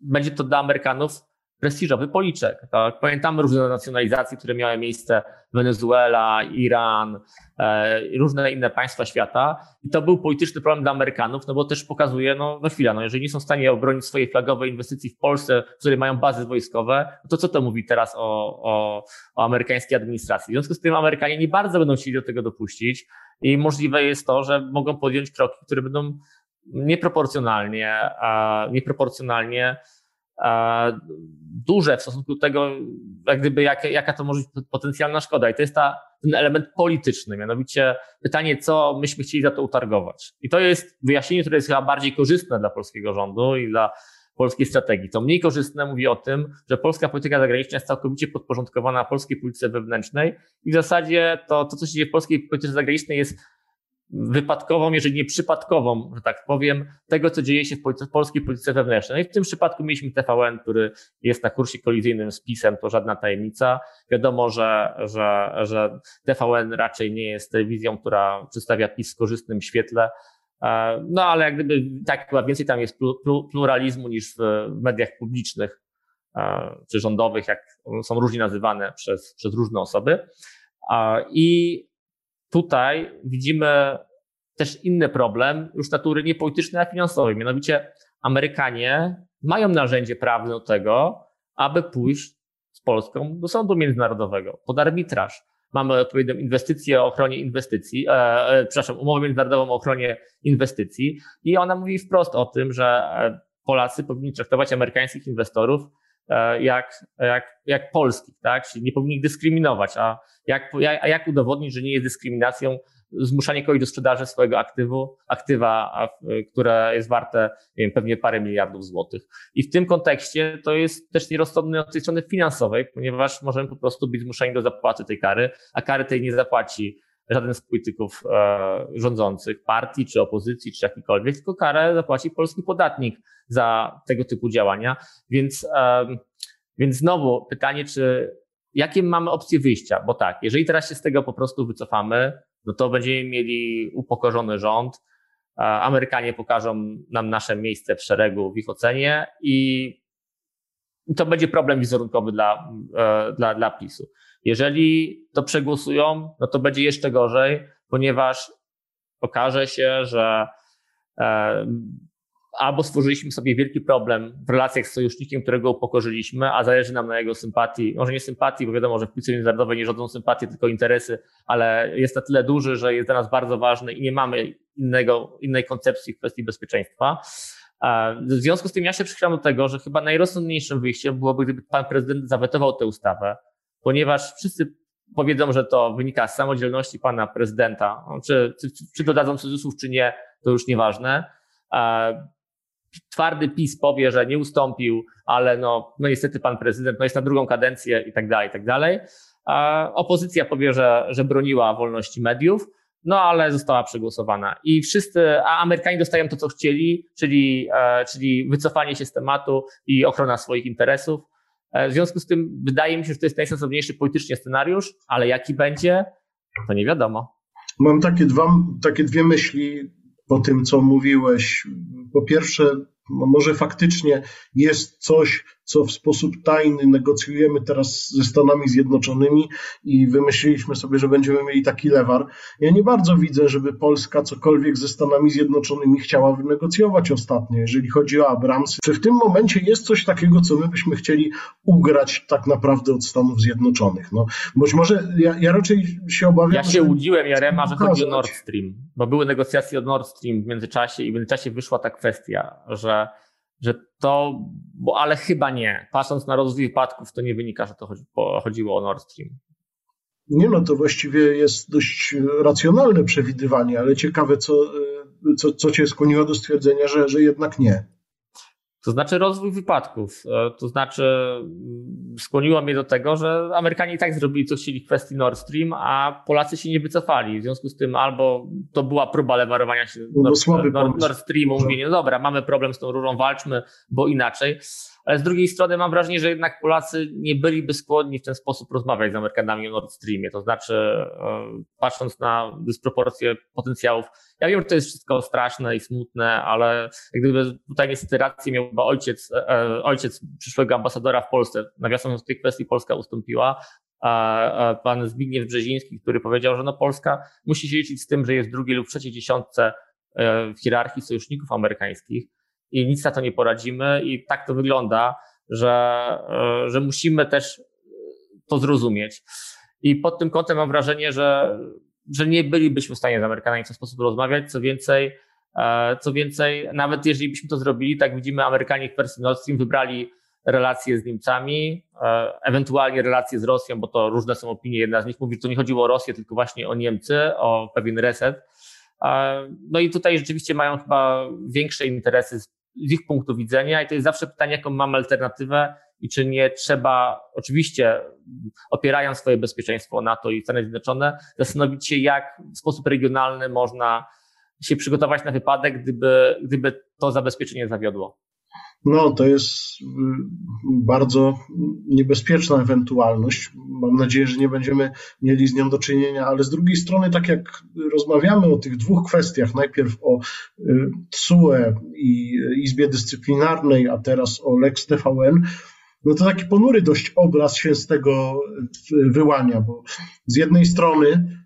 będzie to dla Amerykanów prestiżowy policzek. Tak? Pamiętamy różne nacjonalizacje, które miały miejsce Wenezuela, Iran, e, różne inne państwa świata i to był polityczny problem dla Amerykanów, no bo też pokazuje, no, no chwila, no jeżeli nie są w stanie obronić swojej flagowej inwestycji w Polsce, w której mają bazy wojskowe, no to co to mówi teraz o, o, o amerykańskiej administracji? W związku z tym Amerykanie nie bardzo będą chcieli do tego dopuścić i możliwe jest to, że mogą podjąć kroki, które będą nieproporcjonalnie, nieproporcjonalnie duże w stosunku do tego, jak gdyby jak, jaka to może być potencjalna szkoda. I to jest ta, ten element polityczny, mianowicie pytanie, co myśmy chcieli za to utargować. I to jest wyjaśnienie, które jest chyba bardziej korzystne dla polskiego rządu i dla polskiej strategii. To mniej korzystne mówi o tym, że polska polityka zagraniczna jest całkowicie podporządkowana polskiej polityce wewnętrznej i w zasadzie to, to co się dzieje w polskiej polityce zagranicznej jest wypadkową, jeżeli nie przypadkową, że tak powiem, tego, co dzieje się w, polityce, w polskiej polityce wewnętrznej. No i w tym przypadku mieliśmy TVN, który jest na kursie kolizyjnym z PiSem, to żadna tajemnica. Wiadomo, że, że, że TVN raczej nie jest telewizją, która przedstawia PiS w korzystnym świetle, e, no ale jak gdyby tak chyba więcej tam jest pluralizmu niż w mediach publicznych e, czy rządowych, jak są różnie nazywane przez, przez różne osoby. I tutaj widzimy też inny problem, już natury nie politycznej, a finansowej. Mianowicie Amerykanie mają narzędzie prawne do tego, aby pójść z Polską do sądu międzynarodowego pod arbitraż. Mamy odpowiednią inwestycję o ochronie inwestycji, e, e, przepraszam, umowę międzynarodową o ochronie inwestycji i ona mówi wprost o tym, że e, Polacy powinni traktować amerykańskich inwestorów jak, jak, jak polskich, tak? Czyli nie powinni ich dyskryminować. A jak, a jak udowodnić, że nie jest dyskryminacją zmuszanie kogoś do sprzedaży swojego aktywu, aktywa, które jest warte wiem, pewnie parę miliardów złotych. I w tym kontekście to jest też nierozsądne od tej strony finansowej, ponieważ możemy po prostu być zmuszeni do zapłaty tej kary, a kary tej nie zapłaci żaden z polityków e, rządzących, partii, czy opozycji, czy jakikolwiek, tylko karę zapłaci polski podatnik za tego typu działania. Więc, e, więc znowu pytanie, czy jakie mamy opcje wyjścia? Bo tak, jeżeli teraz się z tego po prostu wycofamy, no to będziemy mieli upokorzony rząd, e, Amerykanie pokażą nam nasze miejsce w szeregu w ich ocenie i to będzie problem wizerunkowy dla, e, dla, dla PiSu. Jeżeli to przegłosują, no to będzie jeszcze gorzej, ponieważ okaże się, że e, albo stworzyliśmy sobie wielki problem w relacjach z sojusznikiem, którego upokorzyliśmy, a zależy nam na jego sympatii, może nie sympatii, bo wiadomo, że w polityce międzynarodowej nie rządzą sympatie, tylko interesy, ale jest na tyle duży, że jest dla nas bardzo ważny i nie mamy innego, innej koncepcji w kwestii bezpieczeństwa. E, w związku z tym ja się przychylam do tego, że chyba najrozsądniejszym wyjściem byłoby, gdyby pan prezydent zawetował tę ustawę, ponieważ wszyscy powiedzą, że to wynika z samodzielności pana prezydenta, no, czy, czy, czy dodadzą cudzysłów, czy nie, to już nieważne. E, twardy PiS powie, że nie ustąpił, ale no, no niestety pan prezydent no jest na drugą kadencję i tak dalej, i tak dalej. A opozycja powie, że, że broniła wolności mediów, no ale została przegłosowana. I wszyscy, a Amerykanie dostają to, co chcieli, czyli, e, czyli wycofanie się z tematu i ochrona swoich interesów. W związku z tym wydaje mi się, że to jest najsensowniejszy politycznie scenariusz, ale jaki będzie, to nie wiadomo. Mam takie, dwa, takie dwie myśli po tym, co mówiłeś. Po pierwsze, może faktycznie jest coś, co w sposób tajny negocjujemy teraz ze Stanami Zjednoczonymi i wymyśliliśmy sobie, że będziemy mieli taki lewar. Ja nie bardzo widzę, żeby Polska cokolwiek ze Stanami Zjednoczonymi chciała wynegocjować ostatnio, jeżeli chodzi o Abrams. Czy w tym momencie jest coś takiego, co my byśmy chcieli ugrać tak naprawdę od Stanów Zjednoczonych? No, być może ja, ja raczej się obawiam. Ja się łudziłem, Jarema, że chodzi o Nord Stream, bo były negocjacje o Nord Stream w międzyczasie i w międzyczasie wyszła ta kwestia, że że to, bo ale chyba nie. Patrząc na rozwój wypadków, to nie wynika, że to chodzi, chodziło o Nord Stream. Nie no, to właściwie jest dość racjonalne przewidywanie, ale ciekawe, co, co, co cię skłoniło do stwierdzenia, że, że jednak nie. To znaczy rozwój wypadków. E, to znaczy mm, skłoniło mnie do tego, że Amerykanie i tak zrobili co chcieli w kwestii Nord Stream, a Polacy się nie wycofali. W związku z tym albo to była próba lewarowania się no Nord, Nord, Nord Streamu, mówienie, no dobra, mamy problem z tą rurą, walczmy, bo inaczej. Ale z drugiej strony mam wrażenie, że jednak Polacy nie byliby skłonni w ten sposób rozmawiać z Amerykanami o Nord Streamie. To znaczy, e, patrząc na dysproporcje potencjałów, ja wiem, że to jest wszystko straszne i smutne, ale jak gdyby tutaj niestety rację miał chyba ojciec, e, ojciec przyszłego ambasadora w Polsce. Nawiasem w tej kwestii Polska ustąpiła. A pan Zbigniew Brzeziński, który powiedział, że no Polska musi się liczyć z tym, że jest drugiej lub trzeciej dziesiątce e, w hierarchii sojuszników amerykańskich i nic na to nie poradzimy i tak to wygląda, że, e, że musimy też to zrozumieć. I pod tym kątem mam wrażenie, że, że nie bylibyśmy w stanie z Amerykanami w ten sposób rozmawiać. Co więcej, e, co więcej, nawet jeżeli byśmy to zrobili, tak widzimy, Amerykanie w kwestii Nord Stream wybrali relacje z Niemcami, e, ewentualnie relacje z Rosją, bo to różne są opinie. Jedna z nich mówi, że to nie chodziło o Rosję, tylko właśnie o Niemcy, o pewien reset. No i tutaj rzeczywiście mają chyba większe interesy z ich punktu widzenia i to jest zawsze pytanie, jaką mamy alternatywę i czy nie trzeba, oczywiście opierając swoje bezpieczeństwo NATO i Stany Zjednoczone, zastanowić się, jak w sposób regionalny można się przygotować na wypadek, gdyby, gdyby to zabezpieczenie zawiodło. No, to jest y, bardzo niebezpieczna ewentualność. Mam nadzieję, że nie będziemy mieli z nią do czynienia, ale z drugiej strony, tak jak rozmawiamy o tych dwóch kwestiach, najpierw o y, TSUE i Izbie Dyscyplinarnej, a teraz o Lex TVN, no to taki ponury dość obraz się z tego wyłania, bo z jednej strony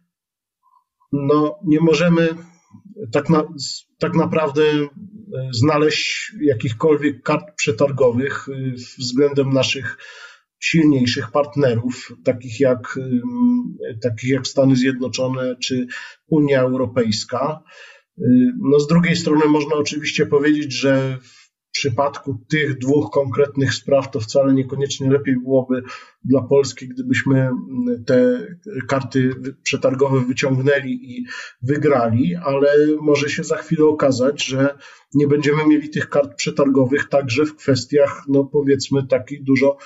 no, nie możemy tak, na, tak naprawdę znaleźć jakichkolwiek kart przetargowych e, względem naszych silniejszych partnerów, takich jak, takich jak Stany Zjednoczone czy Unia Europejska. E, no z drugiej strony można oczywiście powiedzieć, że przypadku tych dwóch konkretnych spraw to wcale niekoniecznie lepiej byłoby dla Polski, gdybyśmy te karty przetargowe wyciągnęli i wygrali, ale może się za chwilę okazać, że nie będziemy mieli tych kart przetargowych także w kwestiach, no powiedzmy, takich dużo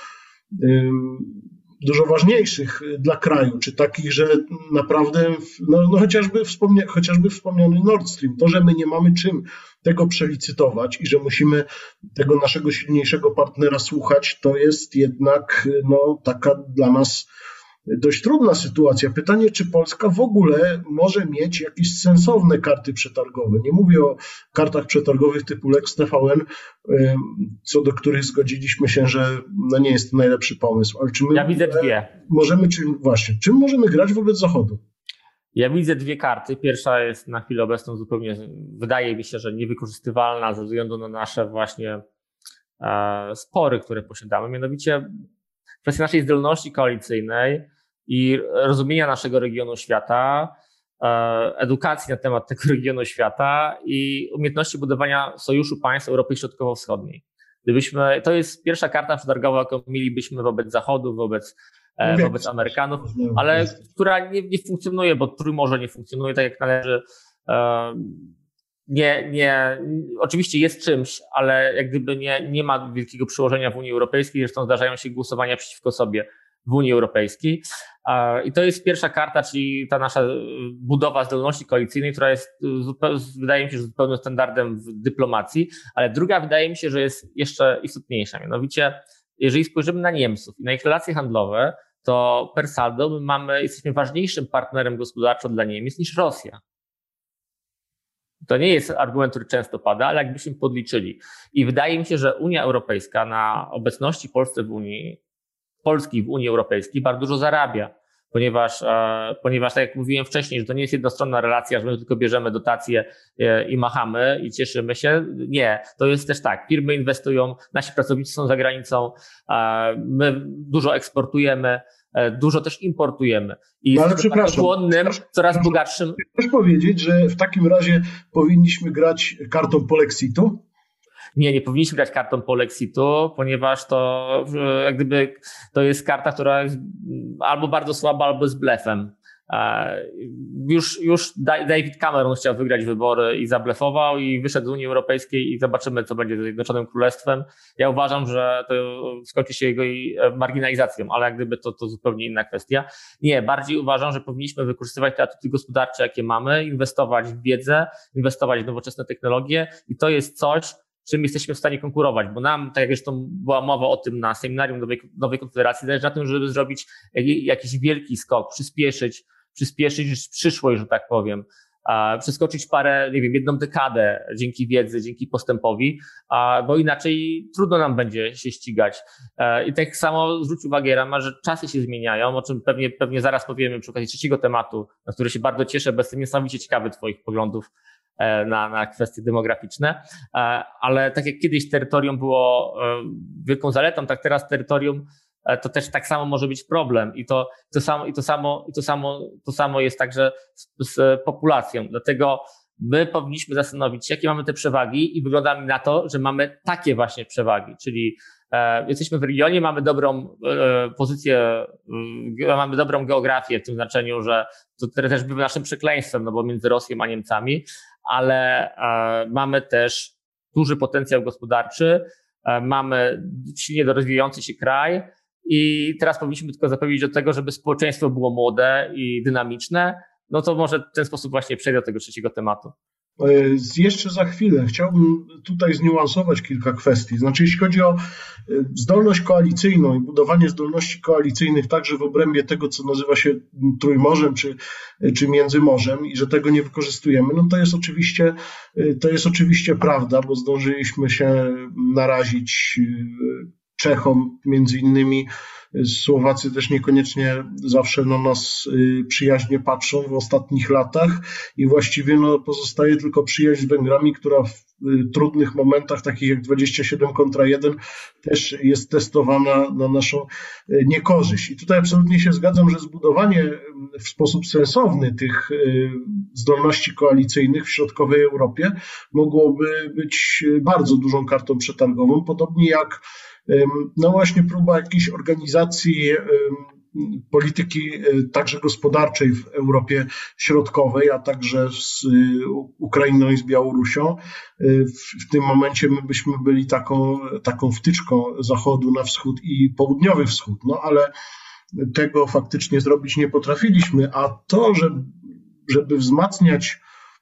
dużo ważniejszych dla kraju, czy takich, że naprawdę, no, no chociażby, wspomnia, chociażby wspomniany Nord Stream, to, że my nie mamy czym tego przelicytować i że musimy tego naszego silniejszego partnera słuchać, to jest jednak no, taka dla nas dość trudna sytuacja. Pytanie, czy Polska w ogóle może mieć jakieś sensowne karty przetargowe. Nie mówię o kartach przetargowych typu Lex TVN, co do których zgodziliśmy się, że no nie jest to najlepszy pomysł. Ale czy my ja widzę dwie. Możemy, czy, właśnie, czym możemy grać wobec Zachodu? Ja widzę dwie karty. Pierwsza jest na chwilę obecną zupełnie, wydaje mi się, że niewykorzystywalna ze względu na nasze właśnie e, spory, które posiadamy. Mianowicie kwestia naszej zdolności koalicyjnej i rozumienia naszego regionu świata, e, edukacji na temat tego regionu świata i umiejętności budowania sojuszu państw Europy Środkowo-Wschodniej. Gdybyśmy, to jest pierwsza karta przetargowa, jaką mielibyśmy wobec Zachodu, wobec, wobec Amerykanów, ale która nie, nie funkcjonuje, bo Trójmorze nie funkcjonuje tak jak należy. E, nie, nie, oczywiście jest czymś, ale jak gdyby nie, nie ma wielkiego przełożenia w Unii Europejskiej, zresztą zdarzają się głosowania przeciwko sobie w Unii Europejskiej. I to jest pierwsza karta, czyli ta nasza budowa zdolności koalicyjnej, która jest, wydaje mi się, że zupełnym standardem w dyplomacji, ale druga wydaje mi się, że jest jeszcze istotniejsza. Mianowicie, jeżeli spojrzymy na Niemców i na ich relacje handlowe, to per saldo my mamy, jesteśmy ważniejszym partnerem gospodarczo dla Niemiec niż Rosja. To nie jest argument, który często pada, ale jakbyśmy podliczyli. I wydaje mi się, że Unia Europejska na obecności Polski w Unii, Polski w Unii Europejskiej bardzo dużo zarabia ponieważ, e, ponieważ tak jak mówiłem wcześniej, że to nie jest jednostronna relacja, że my tylko bierzemy dotacje e, i machamy i cieszymy się. Nie, to jest też tak. Firmy inwestują, nasi pracownicy są za granicą, e, my dużo eksportujemy, dużo też importujemy. I no ale przepraszam, chłonnym, coraz bogatszym. Chcesz powiedzieć, że w takim razie powinniśmy grać kartą polexitu? Nie, nie powinniśmy grać kartą polexitu, ponieważ to jak gdyby to jest karta, która jest albo bardzo słaba, albo z blefem. E, już, już David Cameron chciał wygrać wybory i zablefował i wyszedł z Unii Europejskiej i zobaczymy, co będzie z Zjednoczonym Królestwem. Ja uważam, że to skończy się jego marginalizacją, ale jak gdyby to, to zupełnie inna kwestia. Nie, bardziej uważam, że powinniśmy wykorzystywać te atuty gospodarcze, jakie mamy, inwestować w wiedzę, inwestować w nowoczesne technologie i to jest coś, czym jesteśmy w stanie konkurować, bo nam, tak jak zresztą była mowa o tym na seminarium Nowej, Nowej Konfederacji, zależy na tym, żeby zrobić jakiś wielki skok, przyspieszyć, przyspieszyć przyszłość, że tak powiem, przeskoczyć parę, nie wiem, jedną dekadę dzięki wiedzy, dzięki postępowi, bo inaczej trudno nam będzie się ścigać. E, I tak samo zwróć uwagę, Rama, że czasy się zmieniają, o czym pewnie, pewnie zaraz powiemy przy okazji trzeciego tematu, na który się bardzo cieszę, bo jestem niesamowicie ciekawy Twoich poglądów na, na kwestie demograficzne, e, ale tak jak kiedyś terytorium było e, wielką zaletą, tak teraz terytorium to też tak samo może być problem. I to, to samo, i to samo, i to samo, to samo jest także z, z populacją. Dlatego my powinniśmy zastanowić się, jakie mamy te przewagi i wygląda mi na to, że mamy takie właśnie przewagi, czyli e, jesteśmy w regionie, mamy dobrą e, pozycję, e, mamy dobrą geografię w tym znaczeniu, że to też bywa naszym przekleństwem, no bo między Rosją a Niemcami, ale e, mamy też duży potencjał gospodarczy, e, mamy silnie rozwijający się kraj i teraz powinniśmy tylko zapewnić do tego, żeby społeczeństwo było młode i dynamiczne. No to może w ten sposób właśnie przejdę do tego trzeciego tematu. E, jeszcze za chwilę chciałbym tutaj zniuansować kilka kwestii. Znaczy, jeśli chodzi o e, zdolność koalicyjną i budowanie zdolności koalicyjnych także w obrębie tego, co nazywa się Trójmorzem czy, czy Międzymorzem i że tego nie wykorzystujemy, no to jest oczywiście, e, to jest oczywiście prawda, bo zdążyliśmy się narazić Czechom między innymi Słowacy też niekoniecznie zawsze na nas y, przyjaźnie patrzą w ostatnich latach i właściwie no, pozostaje tylko przyjaźń z Węgrami, która w y, trudnych momentach, takich jak 27 kontra 1, też jest testowana na naszą y, niekorzyść. I tutaj absolutnie się zgadzam, że zbudowanie w sposób sensowny tych zdolności koalicyjnych w środkowej Europie mogłoby być bardzo dużą kartą przetargową, podobnie jak no właśnie próba jakiejś organizacji polityki e, także gospodarczej w Europie Środkowej, a także z e, Ukrainą i z Białorusią. E, w, tym momencie my byśmy byli taką, taką wtyczką zachodu na wschód i południowy wschód, no ale tego faktycznie zrobić nie potrafiliśmy, a to, że, żeby wzmacniać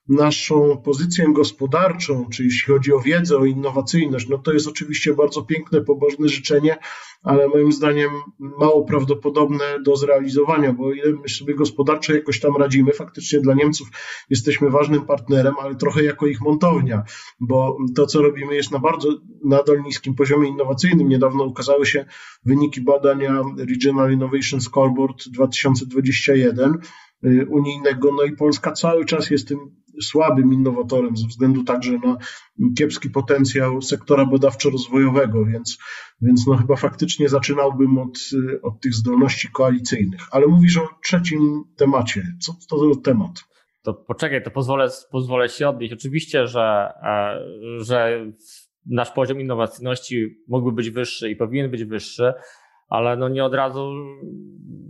naszą pozycję gospodarczą, czy jeśli chodzi o wiedzę, o innowacyjność, no to jest oczywiście bardzo piękne, pobożne życzenie, ale moim zdaniem mało prawdopodobne do zrealizowania, bo ile my sobie gospodarczo jakoś tam radzimy, faktycznie dla Niemców jesteśmy ważnym partnerem, ale trochę jako ich montownia, bo to, co robimy jest na bardzo nadal niskim poziomie innowacyjnym. Niedawno ukazały się wyniki badania Regional Innovation Scoreboard 2021, y, unijnego, no i Polska cały czas jest tym słabym innowatorem ze względu także na kiepski potencjał sektora badawczo-rozwojowego, więc, więc no chyba faktycznie zaczynałbym od, od tych zdolności koalicyjnych. Ale mówisz o trzecim temacie. Co to za temat? To poczekaj, to pozwolę, pozwolę się odnieść. Oczywiście, że, e, że nasz poziom innowacyjności mógłby być wyższy i powinien być wyższy, ale no nie od razu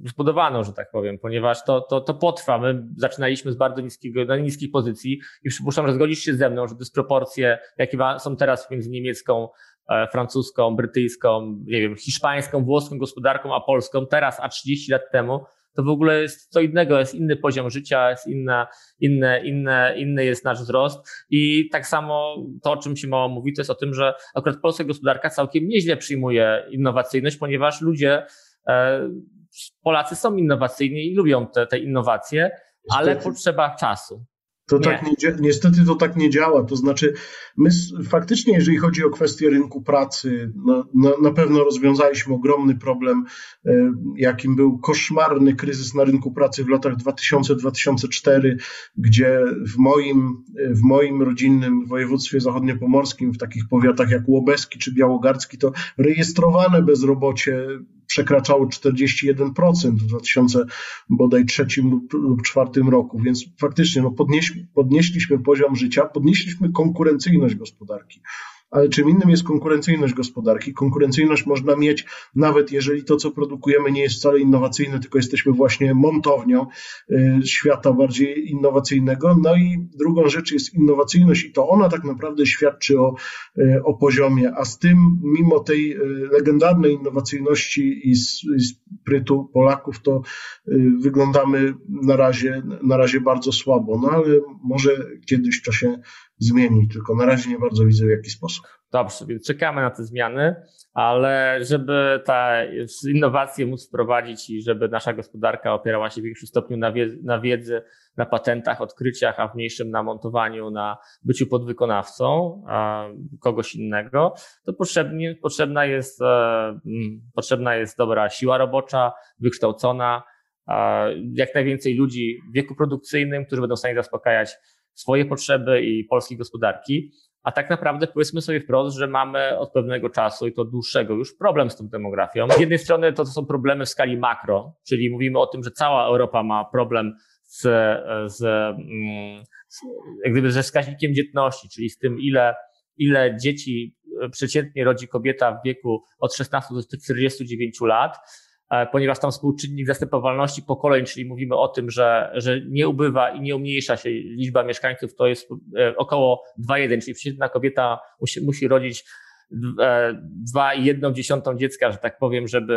zbudowano, że tak powiem, ponieważ to, to, to potrwa. My zaczynaliśmy z bardzo niskiego, na niskich pozycji i przypuszczam, że zgodzisz się ze mną, że dysproporcje, jakie są teraz między niemiecką, e, francuską, brytyjską, nie wiem, hiszpańską, włoską gospodarką, a polską teraz, a 30 lat temu, to w ogóle jest co innego, jest inny poziom życia, jest inna, inne, inne, inny jest nasz wzrost i tak samo to, o czym się mało mówi, to jest o tym, że akurat polska gospodarka całkiem nieźle przyjmuje innowacyjność, ponieważ ludzie, e, Polacy są innowacyjni i lubią te, te innowacje, ale potrzeba czasu. To nie. tak nie, niestety to tak nie działa. To znaczy, my faktycznie, jeżeli chodzi o kwestię rynku pracy, no, na, na pewno rozwiązaliśmy ogromny problem, e, jakim był koszmarny kryzys na rynku pracy w latach 2000-2004, gdzie w moim, w moim rodzinnym województwie zachodniopomorskim, w takich powiatach jak Łobeski czy Białogardzki, to rejestrowane bezrobocie przekraczało 41% w 2003 lub, lub 2004 roku, więc faktycznie no podnieś, podnieśliśmy poziom życia, podnieśliśmy konkurencyjność gospodarki ale czym innym jest konkurencyjność gospodarki. Konkurencyjność można mieć nawet jeżeli to, co produkujemy, nie jest wcale innowacyjne, tylko jesteśmy właśnie montownią y, świata bardziej innowacyjnego. No i drugą rzecz jest innowacyjność i to ona tak naprawdę świadczy o, y, o poziomie, a z tym, mimo tej y, legendarnej innowacyjności i sprytu Polaków, to wyglądamy na razie, na razie bardzo słabo. No ale może kiedyś to się zmieni, tylko na razie nie bardzo widzę w jaki sposób. Dobrze, więc czekamy na te zmiany, ale żeby te innowacje móc wprowadzić i żeby nasza gospodarka opierała się w większym stopniu na, wiedzy, na wiedzy, na patentach, odkryciach, a w mniejszym na montowaniu, na byciu podwykonawcą kogoś innego, to potrzebnie, potrzebna, jest, e, mm, potrzebna jest dobra siła robocza, wykształcona, jak najwięcej ludzi w wieku produkcyjnym, którzy będą w stanie zaspokajać swoje potrzeby i polskiej gospodarki. A tak naprawdę powiedzmy sobie wprost, że mamy od pewnego czasu i to dłuższego już problem z tą demografią. Z jednej strony to, to są problemy w skali makro, czyli mówimy o tym, że cała Europa ma problem z, z, mm, z jak gdyby ze wskaźnikiem dzietności, czyli z tym, ile, ile dzieci przeciętnie rodzi kobieta w wieku od 16 do 49 lat. E, ponieważ tam współczynnik zastępowalności pokoleń, czyli mówimy o tym, że, że nie ubywa i nie umniejsza się liczba mieszkańców, to jest e, około 2,1, czyli przeciętna kobieta musi, musi rodzić 2,1 dziecka, że tak powiem, żeby,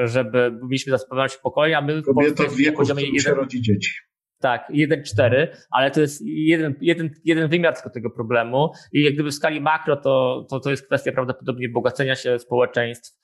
e, żeby mieliśmy zastępowalność pokoleń, a my Kobieta w wieku, poziomie jeden, rodzi dzieci. Tak, 1,4, ale to jest jeden, jeden, jeden wymiar tylko tego problemu i jak gdyby w skali makro to, to, to jest kwestia prawdopodobnie bogacenia się społeczeństw,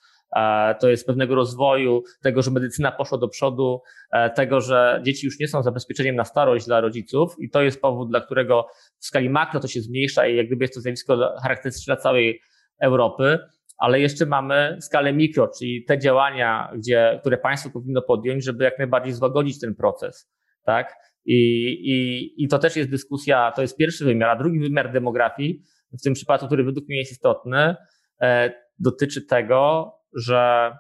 to jest pewnego rozwoju, tego, że medycyna poszła do przodu, e, tego, że dzieci już nie są zabezpieczeniem na starość dla rodziców i to jest powód, dla którego w skali makro to się zmniejsza i jak gdyby jest to zjawisko charakterystyczne dla całej Europy, ale jeszcze mamy skalę mikro, czyli te działania, gdzie, które państwo powinno podjąć, żeby jak najbardziej złagodzić ten proces, tak? I, i, I to też jest dyskusja, to jest pierwszy wymiar, a drugi wymiar demografii, w tym przypadku, który według mnie jest istotny, e, dotyczy tego, że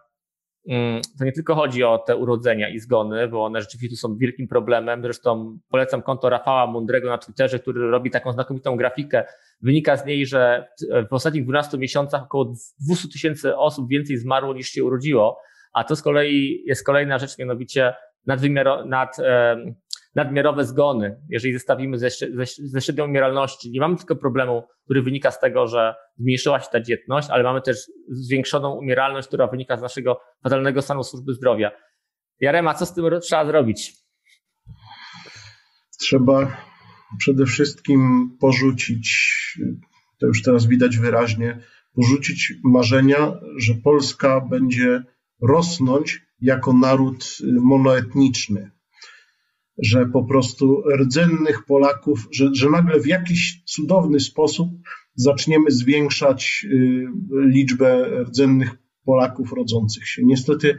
mm, to nie tylko chodzi o te urodzenia i zgony, bo one rzeczywiście są wielkim problemem. Zresztą polecam konto Rafała Mądrego na Twitterze, który robi taką znakomitą grafikę. Wynika z niej, że w ostatnich 12 miesiącach około 200 tysięcy osób więcej zmarło niż się urodziło, a to z kolei jest kolejna rzecz, mianowicie nadwymiaro, nad, nadmiarowe zgony, jeżeli zestawimy ze, ze, ze średnią umieralności, nie mamy tylko problemu, który wynika z tego, że zmniejszyła się ta dzietność, ale mamy też zwiększoną umieralność, która wynika z naszego fatalnego stanu służby zdrowia. Jarema, co z tym trzeba zrobić? Trzeba przede wszystkim porzucić, to już teraz widać wyraźnie, porzucić marzenia, że Polska będzie rosnąć jako naród monoetniczny że po prostu rdzennych Polaków, że, że nagle w jakiś cudowny sposób zaczniemy zwiększać y, liczbę rdzennych Polaków rodzących się. Niestety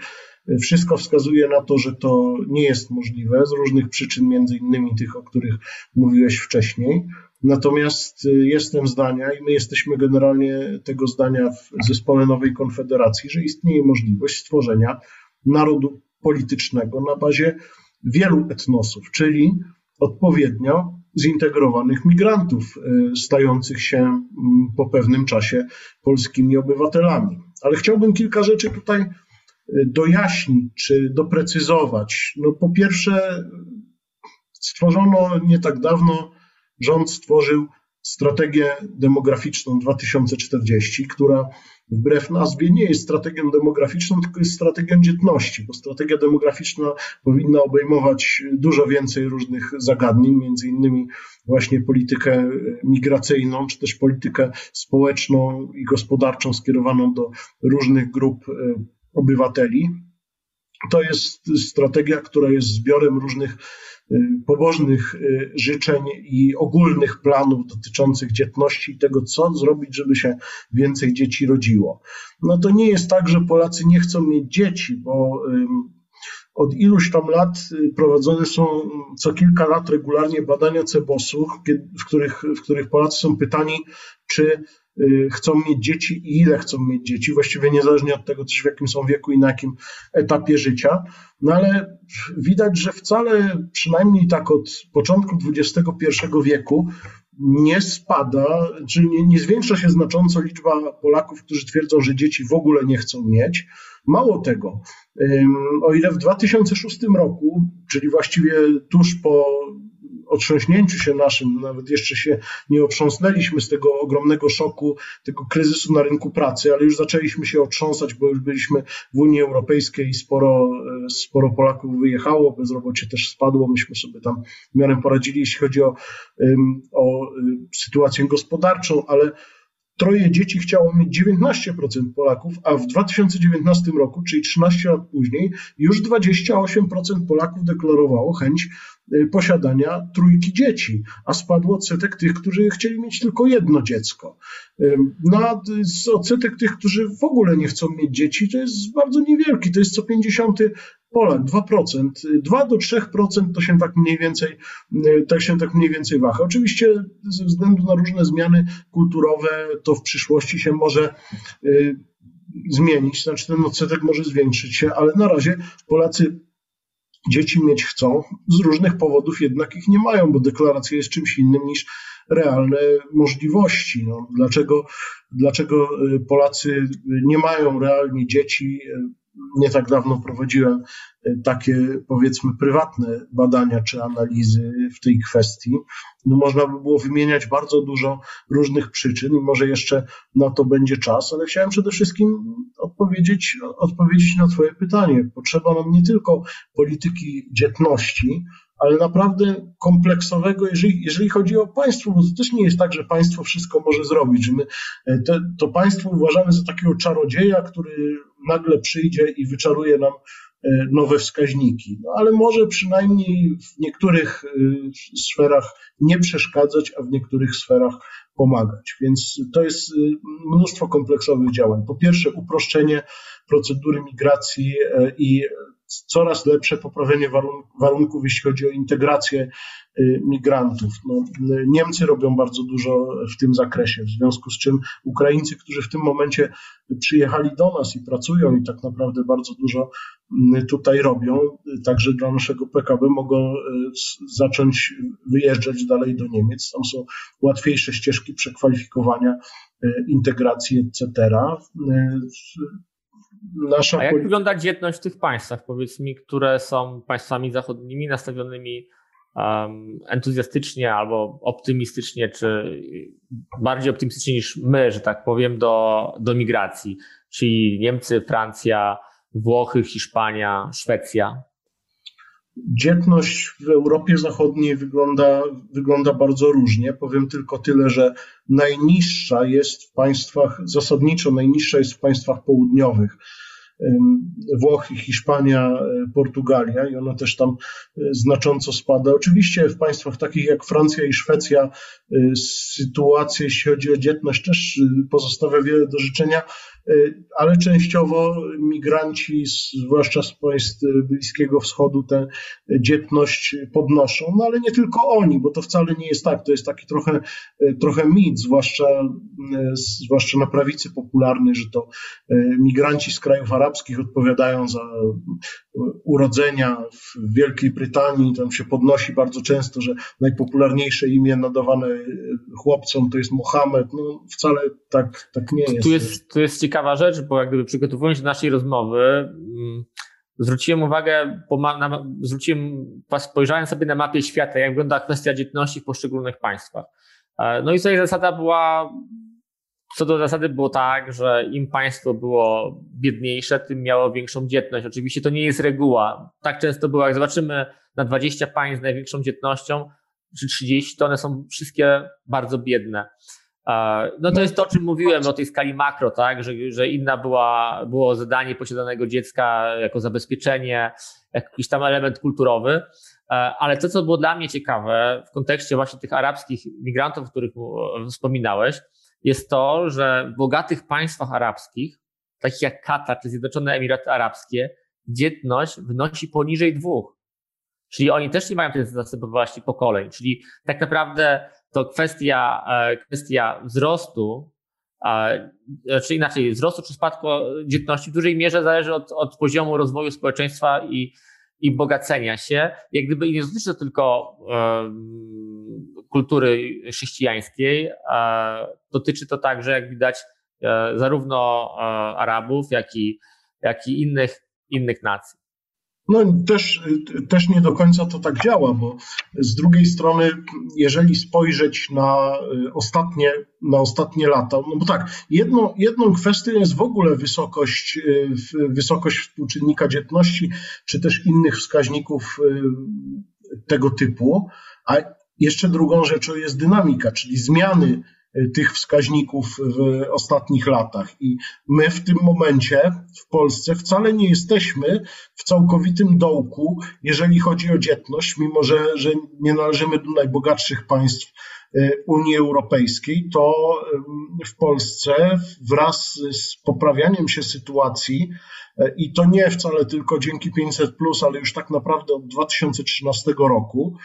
y, wszystko wskazuje na to, że to nie jest możliwe z różnych przyczyn, między innymi tych, o których mówiłeś wcześniej. Natomiast y, jestem zdania i my jesteśmy generalnie tego zdania w zespole Nowej Konfederacji, że istnieje możliwość stworzenia narodu politycznego na bazie wielu etnosów, czyli odpowiednio zintegrowanych migrantów e, stających się mm, po pewnym czasie polskimi obywatelami. Ale chciałbym kilka rzeczy tutaj e, dojaśnić czy doprecyzować. No, po pierwsze, stworzono nie tak dawno, rząd stworzył strategię demograficzną 2040, która wbrew nazwie nie jest strategią demograficzną, tylko jest strategią dzietności, bo strategia demograficzna powinna obejmować dużo więcej różnych zagadnień, między innymi właśnie politykę migracyjną, czy też politykę społeczną i gospodarczą skierowaną do różnych grup e, obywateli. To jest strategia, która jest zbiorem różnych y, pobożnych y, życzeń i ogólnych planów dotyczących dzietności i tego, co zrobić, żeby się więcej dzieci rodziło. No to nie jest tak, że Polacy nie chcą mieć dzieci, bo od iluś tam lat y, prowadzone są co kilka lat regularnie badania CEBOS-u, w których, w których Polacy są pytani, czy chcą mieć dzieci i ile chcą mieć dzieci, właściwie niezależnie od tego w jakim są wieku i na jakim etapie życia. No ale widać, że wcale przynajmniej tak od początku XXI wieku nie spada, czy nie, nie zwiększa się znacząco liczba Polaków, którzy twierdzą, że dzieci w ogóle nie chcą mieć. Mało tego, o ile w 2006 roku, czyli właściwie tuż po otrząśnięciu się naszym, nawet jeszcze się nie otrząsnęliśmy z tego ogromnego szoku, tego kryzysu na rynku pracy, ale już zaczęliśmy się otrząsać, bo już byliśmy w Unii Europejskiej i sporo, e, sporo Polaków wyjechało, bezrobocie też spadło, myśmy sobie tam w miarę poradzili, jeśli chodzi o, o e, sytuację gospodarczą, ale troje dzieci chciało mieć 19% Polaków, a w 2019 roku, czyli 13 lat później, już 28% Polaków deklarowało chęć y, posiadania trójki dzieci, a spadł odsetek tych, którzy chcieli mieć tylko jedno dziecko. No, odsetek tych, którzy w ogóle nie chcą mieć dzieci, to jest bardzo niewielki, to jest co 50 Polak 2%, 2 do 3% to się tak mniej więcej, tak się tak mniej więcej waha. Oczywiście ze względu na różne zmiany kulturowe to w przyszłości się może y, zmienić, znaczy ten odsetek może zwiększyć się, ale na razie Polacy dzieci mieć chcą, z różnych powodów jednak ich nie mają, bo deklaracja jest czymś innym niż realne możliwości. No, dlaczego, dlaczego y, Polacy nie mają realnie dzieci? Nie tak dawno prowadziłem e, takie, powiedzmy, prywatne badania czy analizy w tej kwestii. No można by było wymieniać bardzo dużo różnych przyczyn i może jeszcze na to będzie czas, ale chciałem przede wszystkim odpowiedzieć, odpowiedzieć na Twoje pytanie. Potrzeba nam nie tylko polityki dzietności, ale naprawdę kompleksowego, jeżeli, jeżeli chodzi o państwo, bo to też nie jest tak, że państwo wszystko może zrobić, że my e, te, to państwo uważamy za takiego czarodzieja, który nagle przyjdzie i wyczaruje nam e, nowe wskaźniki. No, ale może przynajmniej w niektórych e, sferach nie przeszkadzać, a w niektórych sferach pomagać. Więc to jest mnóstwo kompleksowych działań. Po pierwsze, uproszczenie procedury migracji i coraz lepsze poprawienie warunków, jeśli chodzi o integrację y, migrantów. No, Niemcy robią bardzo dużo w tym zakresie, w związku z czym Ukraińcy, którzy w tym momencie przyjechali do nas i pracują i tak naprawdę bardzo dużo mm, tutaj robią, także dla naszego PKB mogą y, zacząć wyjeżdżać dalej do Niemiec. Tam są łatwiejsze ścieżki przekwalifikowania, y, integracji, etc nasza. A jak wygląda dzietność w tych państwach, powiedz mi, które są państwami zachodnimi nastawionymi um, entuzjastycznie albo optymistycznie, czy bardziej optymistycznie niż my, że tak powiem, do, do migracji, czyli Niemcy, Francja, Włochy, Hiszpania, Szwecja? Dzietność w Europie Zachodniej wygląda, wygląda bardzo różnie. Powiem tylko tyle, że najniższa jest w państwach, zasadniczo najniższa jest w państwach południowych. Włochy, Hiszpania, e, Portugalia i ona też tam e, znacząco spada. Oczywiście w państwach takich jak Francja i Szwecja e, sytuacja, jeśli chodzi o dzietność, też pozostawia wiele do życzenia, ale częściowo migranci, zwłaszcza z państw Bliskiego Wschodu, tę dzietność podnoszą, no ale nie tylko oni, bo to wcale nie jest tak, to jest taki trochę, trochę mit, zwłaszcza, zwłaszcza na prawicy popularnej, że to migranci z krajów arabskich, arabskich odpowiadają za urodzenia w Wielkiej Brytanii. Tam się podnosi bardzo często, że najpopularniejsze imię nadawane chłopcom to jest Mohamed. No wcale tak, tak nie jest. Tu jest, tu jest ciekawa rzecz, bo jak gdyby przygotowując się do naszej rozmowy, mm, zwróciłem uwagę, zwróciłem, spojrzałem sobie na mapie świata, jak wygląda kwestia dzietności w poszczególnych państwach. No i tutaj zasada była, co do zasady było tak, że im państwo było biedniejsze, tym miało większą dzietność. Oczywiście to nie jest reguła. Tak często było, jak zobaczymy na 20 państw z największą dzietnością, czy 30, to one są wszystkie bardzo biedne. No to jest to, o czym mówiłem, o tej skali makro, tak, że, że inna była, było zadanie posiadanego dziecka jako zabezpieczenie, jakiś tam element kulturowy, ale to, co było dla mnie ciekawe w kontekście właśnie tych arabskich migrantów, o których wspominałeś, jest to, że w bogatych państwach arabskich, takich jak Katar czy Zjednoczone Emiraty Arabskie, dzietność wynosi poniżej dwóch. Czyli oni też nie mają tej zasobliwości pokoleń. Czyli tak naprawdę to kwestia, e, kwestia wzrostu, czy inaczej, wzrostu czy spadku dzietności w dużej mierze zależy od, od poziomu rozwoju społeczeństwa i, i bogacenia się. Jak gdyby nie dotyczy to tylko kultury chrześcijańskiej, dotyczy to także, jak widać, e, zarówno e, Arabów, jak i, jak i innych, innych nacji. No też, też nie do końca to tak działa, bo z drugiej strony, jeżeli spojrzeć na y, ostatnie, na ostatnie lata, no bo tak, jedną, jedną kwestią jest w ogóle wysokość, y, wysokość współczynnika dzietności, czy też innych wskaźników y, tego typu, a jeszcze drugą rzeczą jest dynamika, czyli zmiany tych wskaźników w ostatnich latach. I my w tym momencie w Polsce wcale nie jesteśmy w całkowitym dołku, jeżeli chodzi o dzietność, mimo że, że nie należymy do najbogatszych państw Unii Europejskiej, to w Polsce wraz z poprawianiem się sytuacji E, I to nie wcale tylko dzięki 500, ale już tak naprawdę od 2013 roku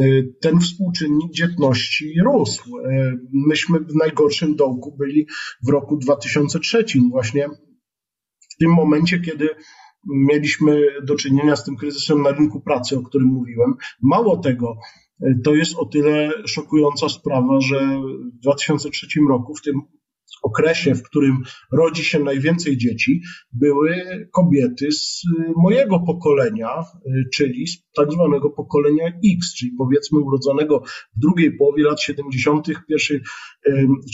e, ten współczynnik dzietności rósł. E, myśmy w najgorszym dołku byli w roku 2003, właśnie w tym momencie, kiedy mieliśmy do czynienia z tym kryzysem na rynku pracy, o którym mówiłem. Mało tego, to jest o tyle szokująca sprawa, że w 2003 roku, w tym okresie, w którym rodzi się najwięcej dzieci, były kobiety z y, mojego pokolenia, y, czyli z tak zwanego pokolenia X, czyli powiedzmy urodzonego w drugiej połowie lat 70., pierwszej,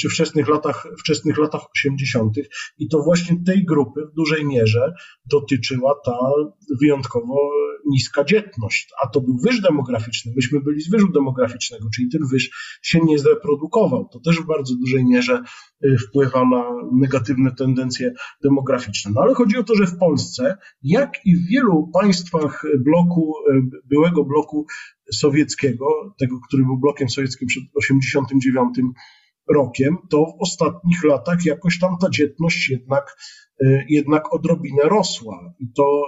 czy wczesnych latach, wczesnych latach 80. I to właśnie tej grupy w dużej mierze dotyczyła ta wyjątkowo niska dzietność, a to był wyż demograficzny. Myśmy byli z wyżu demograficznego, czyli ten wyż się nie zreprodukował. To też w bardzo dużej mierze y, wpływa na negatywne tendencje demograficzne. No ale chodzi o to, że w Polsce, jak i w wielu państwach bloku, y, byłego bloku sowieckiego, tego, który był blokiem sowieckim przed 1989 rokiem, to w ostatnich latach jakoś tam ta dzietność jednak, y, jednak odrobinę rosła. I to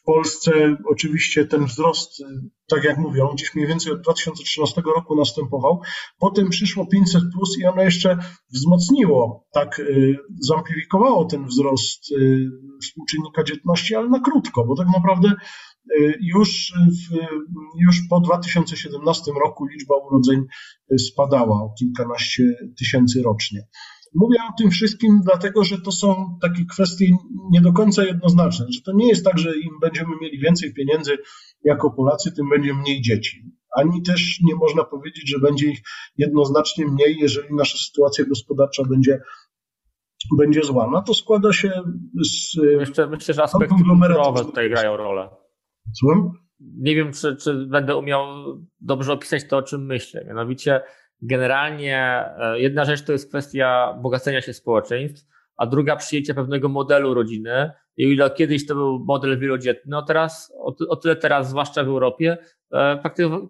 w Polsce oczywiście ten wzrost, tak jak mówią, gdzieś mniej więcej od 2013 roku następował. Potem przyszło 500 plus i ono jeszcze wzmocniło, tak y, zamplifikowało ten wzrost y, współczynnika dzietności, ale na krótko, bo tak naprawdę y, już, w, już po 2017 roku liczba urodzeń spadała o kilkanaście tysięcy rocznie. Mówię o tym wszystkim dlatego, że to są takie kwestie nie do końca jednoznaczne, że to nie jest tak, że im będziemy mieli więcej pieniędzy jako Polacy, tym będzie mniej dzieci. Ani też nie można powiedzieć, że będzie ich jednoznacznie mniej, jeżeli nasza sytuacja gospodarcza będzie będzie zła. No to składa się z. Myślę, myślę że aspekty kulturowe tutaj grają rolę. Słucham? Nie wiem, czy, czy będę umiał dobrze opisać to, o czym myślę. Mianowicie generalnie e, jedna rzecz to jest kwestia bogacenia się społeczeństw, a druga przyjęcie pewnego modelu rodziny. I ile kiedyś to był model wielodzietny, no teraz, o, tyle teraz, zwłaszcza w Europie, e,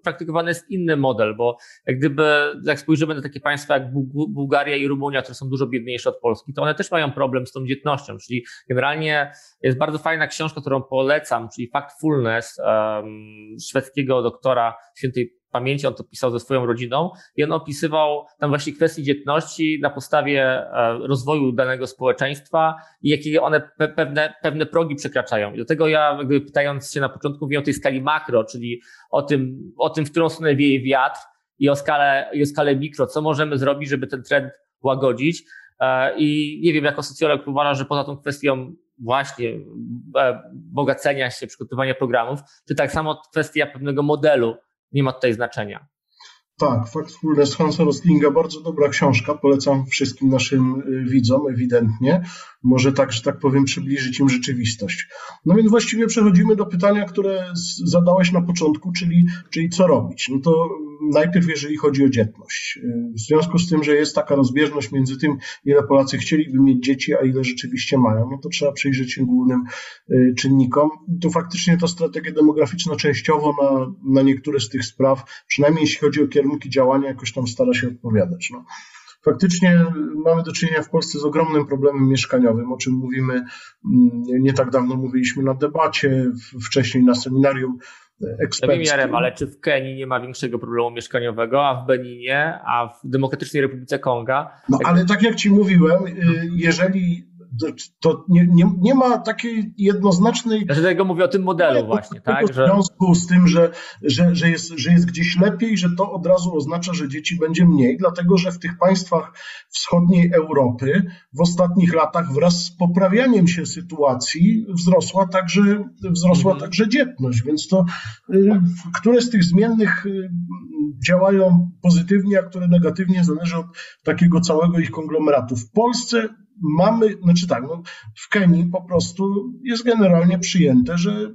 praktykowany jest inny model, bo jak gdyby, jak spojrzymy na takie państwa jak Bułgaria i Rumunia, które są dużo biedniejsze od Polski, to one też mają problem z tą dzietnością, czyli generalnie jest bardzo fajna książka, którą polecam, czyli Factfulness um, szwedzkiego doktora świętej pamięci, on to pisał ze swoją rodziną i on opisywał tam właśnie kwestie dzietności na podstawie e, rozwoju danego społeczeństwa i jakie one pewne, pewne progi przekraczają. I do tego ja, jakby pytając się na początku, mówię o tej skali makro, czyli o tym, o tym, w którą stronę wieje wiatr i o skalę, i o skalę mikro, co możemy zrobić, żeby ten trend łagodzić. E, I nie wiem, jako socjolog uważam, że poza tą kwestią właśnie e, bogacenia się, przygotowania programów, czy tak samo kwestia pewnego modelu nie ma tutaj znaczenia. Tak, Factfulness Hansa Roslinga, bardzo dobra książka, polecam wszystkim naszym y, widzom, ewidentnie. Może tak, że tak powiem, przybliżyć im rzeczywistość. No więc właściwie przechodzimy do pytania, które zadałeś na początku, czyli, czyli co robić. No to najpierw, jeżeli chodzi o dzietność. Y, w związku z tym, że jest taka rozbieżność między tym, ile Polacy chcieliby mieć dzieci, a ile rzeczywiście mają, no to trzeba przyjrzeć się głównym y, czynnikom. To faktycznie ta strategia demograficzna częściowo na, na niektóre z tych spraw, przynajmniej jeśli chodzi o kierunki działania, jakoś tam stara się odpowiadać. No faktycznie mamy do czynienia w Polsce z ogromnym problemem mieszkaniowym, o czym mówimy mm, nie tak dawno mówiliśmy na debacie, wcześniej na seminarium eksperckim. Ja wiem, ale czy w Kenii nie ma większego problemu mieszkaniowego, a w Beninie, a w Demokratycznej Republice Konga? No ale tak jak ci mówiłem, y, jeżeli to nie, nie, nie ma takiej jednoznacznej. Ja tego mówię o tym modelu właśnie, tak? W związku z tym, że, że, że, jest, że jest gdzieś lepiej, że to od razu oznacza, że dzieci będzie mniej, dlatego że w tych państwach wschodniej Europy w ostatnich latach wraz z poprawianiem się sytuacji wzrosła także, wzrosła mhm. także dzietność, więc to y, które z tych zmiennych y, działają pozytywnie, a które negatywnie, zależy od takiego całego ich konglomeratu. W Polsce mamy, znaczy tak, no, w Kenii po prostu jest generalnie przyjęte, że e,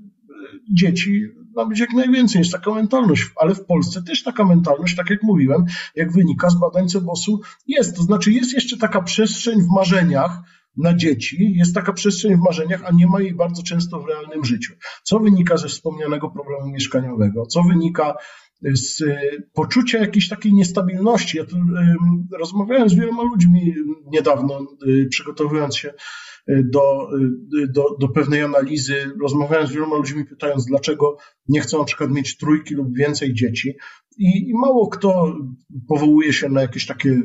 dzieci ma być jak najwięcej, jest taka mentalność, ale w Polsce też taka mentalność, tak jak mówiłem, jak wynika z badań Cebosu, jest. To znaczy jest jeszcze taka przestrzeń w marzeniach, na dzieci, jest taka przestrzeń w marzeniach, a nie ma jej bardzo często w realnym życiu. Co wynika ze wspomnianego problemu mieszkaniowego? Co wynika z e, poczucia jakiejś takiej niestabilności. Ja tu rozmawiałem z wieloma ludźmi niedawno, e, przygotowując się e, do, do, do pewnej analizy. Rozmawiałem z wieloma ludźmi, pytając, dlaczego nie chcą na przykład mieć trójki lub więcej dzieci. I, i mało kto powołuje się na jakieś takie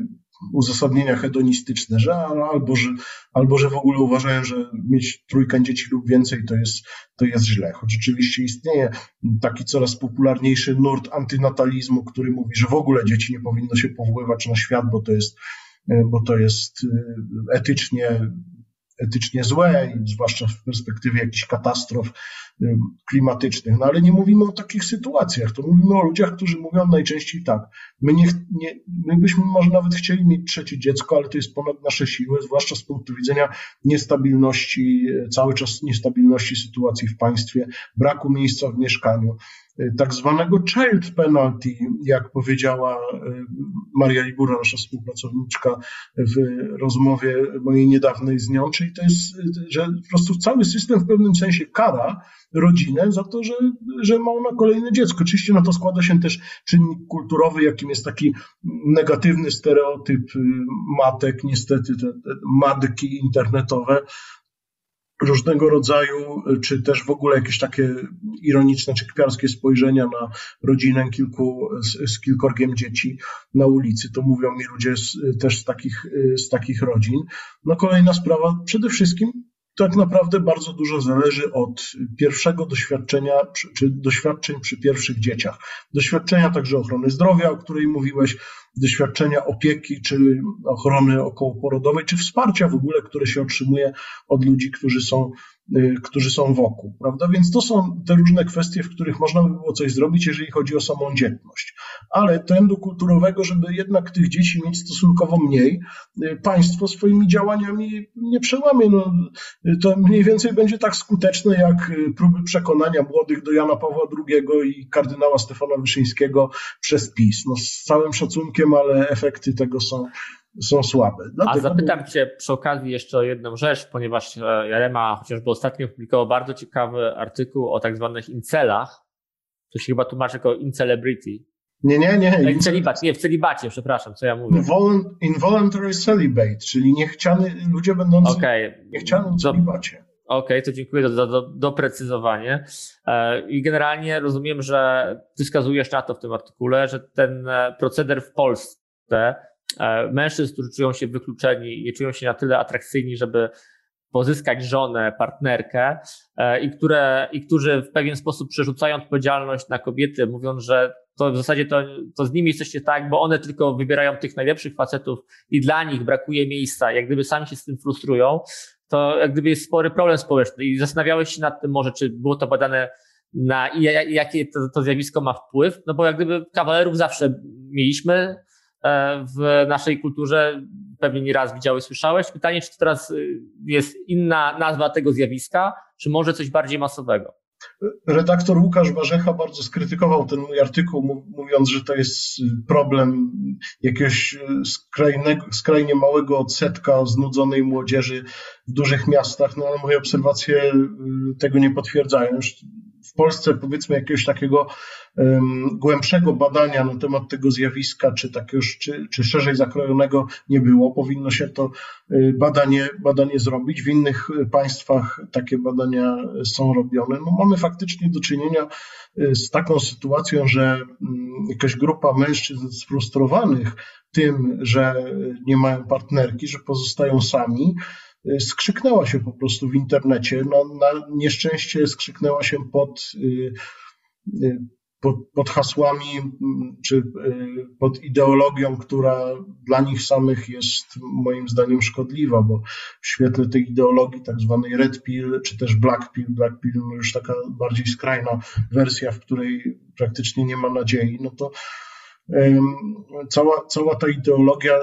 uzasadnienia hedonistyczne, że albo, że albo że w ogóle uważają, że mieć trójkę dzieci lub więcej to jest, to jest źle. Choć oczywiście istnieje taki coraz popularniejszy nurt antynatalizmu, który mówi, że w ogóle dzieci nie powinno się powoływać na świat, bo to jest, bo to jest etycznie etycznie złe, zwłaszcza w perspektywie jakichś katastrof klimatycznych. No ale nie mówimy o takich sytuacjach, to mówimy o ludziach, którzy mówią najczęściej tak. My, nie, nie, my byśmy może nawet chcieli mieć trzecie dziecko, ale to jest ponad nasze siły, zwłaszcza z punktu widzenia niestabilności, cały czas niestabilności sytuacji w państwie, braku miejsca w mieszkaniu tak zwanego child penalty, jak powiedziała e, Maria Libura, nasza współpracowniczka w rozmowie mojej niedawnej z nią, czyli to jest, że po prostu cały system w pewnym sensie kara rodzinę za to, że, że ma ona kolejne dziecko. Oczywiście na to składa się też czynnik kulturowy, jakim jest taki negatywny stereotyp matek, niestety te, te matki internetowe, różnego rodzaju, czy też w ogóle jakieś takie ironiczne czy kpiarskie spojrzenia na rodzinę kilku, z, z kilkorgiem dzieci na ulicy. To mówią mi ludzie z, też z takich, z takich rodzin. No kolejna sprawa, przede wszystkim tak naprawdę bardzo dużo zależy od pierwszego doświadczenia, czy doświadczeń przy pierwszych dzieciach. Doświadczenia także ochrony zdrowia, o której mówiłeś, doświadczenia opieki, czy ochrony okołoporodowej, czy wsparcia w ogóle, które się otrzymuje od ludzi, którzy są którzy są wokół, prawda? Więc to są te różne kwestie, w których można by było coś zrobić, jeżeli chodzi o samą dzietność. Ale trendu kulturowego, żeby jednak tych dzieci mieć stosunkowo mniej, y, państwo swoimi działaniami nie przełamie. No, y, to mniej więcej będzie tak skuteczne, jak próby przekonania młodych do Jana Pawła II i kardynała Stefana Wyszyńskiego przez PiS. No, z całym szacunkiem, ale efekty tego są są słabe. Dlatego... A zapytam Cię przy okazji jeszcze o jedną rzecz, ponieważ e, Jarema chociażby ostatnio publikował bardzo ciekawy artykuł o tak zwanych incelach. To się chyba tłumaczy jako incelebrity. Nie, nie, nie. E, Incelibat, nie, w celibacie, przepraszam, co ja mówię. Involuntary celibate, czyli niechciany, ludzie będący okay. niechcianym celibacie. Okej, okay, to dziękuję za do, do, doprecyzowanie. E, I generalnie rozumiem, że ty wskazujesz na to w tym artykule, że ten proceder w Polsce mężczyzn, którzy czują się wykluczeni, nie czują się na tyle atrakcyjni, żeby pozyskać żonę, partnerkę e, i, które, i którzy w pewien sposób przerzucają odpowiedzialność na kobiety, mówiąc, że to w zasadzie to, to z nimi jesteście tak, bo one tylko wybierają tych najlepszych facetów i dla nich brakuje miejsca, jak gdyby sami się z tym frustrują, to jak gdyby jest spory problem społeczny. I zastanawiałeś się nad tym może, czy było to badane na i jakie to, to zjawisko ma wpływ, no bo jak gdyby kawalerów zawsze mieliśmy e, w naszej kulturze, pewnie nieraz widziałeś, słyszałeś. Pytanie, czy teraz y, jest inna nazwa tego zjawiska, czy może coś bardziej masowego? Redaktor Łukasz Warzecha bardzo skrytykował ten mój artykuł, mówiąc, że to jest problem jakiegoś skrajnego, skrajnie małego odsetka znudzonej młodzieży w dużych miastach, no ale moje obserwacje y, tego nie potwierdzają. W Polsce powiedzmy jakiegoś takiego głębszego badania na temat tego zjawiska, czy takiego, czy, czy szerzej zakrojonego nie było. Powinno się to y, badanie, badanie zrobić. W innych państwach takie badania są robione. No, mamy faktycznie do czynienia y, z taką sytuacją, że mm, jakaś grupa mężczyzn sfrustrowanych tym, że nie mają partnerki, że pozostają sami, y, skrzyknęła się po prostu w internecie. No, na nieszczęście skrzyknęła się pod pod, pod hasłami czy y, pod ideologią, która dla nich samych jest moim zdaniem szkodliwa, bo w świetle tej ideologii tak zwanej red pill, czy też black pill, black pill no już taka bardziej skrajna wersja, w której praktycznie nie ma nadziei, no to cała, cała ta ideologia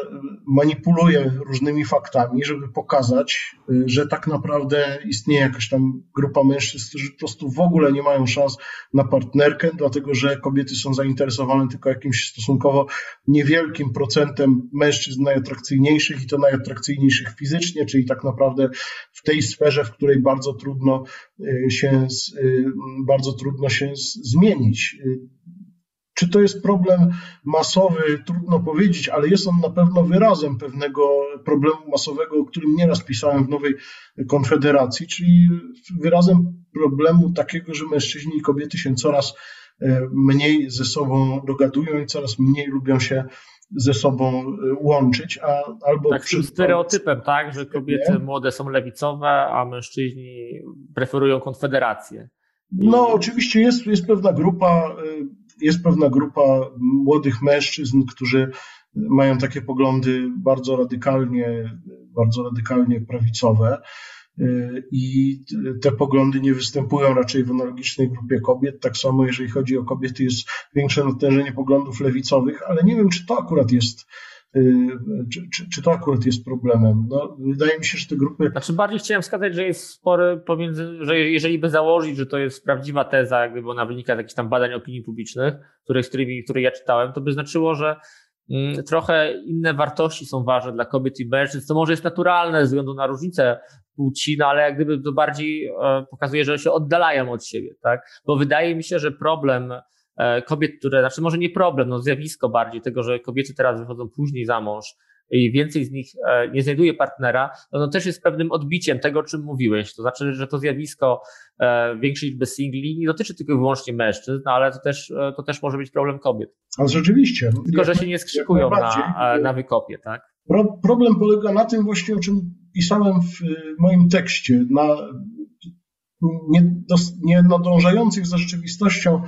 manipuluje różnymi faktami, żeby pokazać, y, że tak naprawdę istnieje jakaś tam grupa mężczyzn, którzy po prostu w ogóle nie mają szans na partnerkę, dlatego że kobiety są zainteresowane tylko jakimś stosunkowo niewielkim procentem mężczyzn najatrakcyjniejszych i to najatrakcyjniejszych fizycznie, czyli tak naprawdę w tej sferze, w której bardzo trudno y, się, y, bardzo trudno się zmienić czy to jest problem masowy? Trudno powiedzieć, ale jest on na pewno wyrazem pewnego problemu masowego, o którym nieraz pisałem w Nowej Konfederacji, czyli wyrazem problemu takiego, że mężczyźni i kobiety się coraz e, mniej ze sobą dogadują i coraz mniej lubią się ze sobą e, łączyć, a albo tak, przy... stereotypem, tak, że kobiety młode są lewicowe, a mężczyźni preferują konfederację. No, oczywiście jest, jest pewna grupa e, jest pewna grupa młodych mężczyzn, którzy mają takie poglądy bardzo radykalnie, bardzo radykalnie prawicowe. I te poglądy nie występują raczej w analogicznej grupie kobiet. Tak samo, jeżeli chodzi o kobiety, jest większe natężenie poglądów lewicowych, ale nie wiem, czy to akurat jest Y, czy, czy, czy, to akurat jest problemem? No, wydaje mi się, że te grupy. Znaczy, bardziej chciałem wskazać, że jest spory pomiędzy, że jeżeli by założyć, że to jest prawdziwa teza, jak gdyby ona wynika z jakichś tam badań opinii publicznych, które, które ja czytałem, to by znaczyło, że mm, trochę inne wartości są ważne dla kobiet i mężczyzn. To może jest naturalne ze względu na różnicę płci, no ale jak gdyby to bardziej e, pokazuje, że się oddalają od siebie, tak? Bo wydaje mi się, że problem kobiet, które, znaczy może nie problem, no zjawisko bardziej tego, że kobiety teraz wychodzą później za mąż i więcej z nich e, nie znajduje partnera, no, no też jest pewnym odbiciem tego, o czym mówiłeś. To znaczy, że to zjawisko e, większej liczby singli nie dotyczy tylko i wyłącznie mężczyzn, no, ale to też, to też może być problem kobiet. Ale rzeczywiście. Tylko, że się nie skrzykują na, na wykopie, tak? Problem polega na tym właśnie, o czym pisałem w moim tekście, na nienadążających za rzeczywistością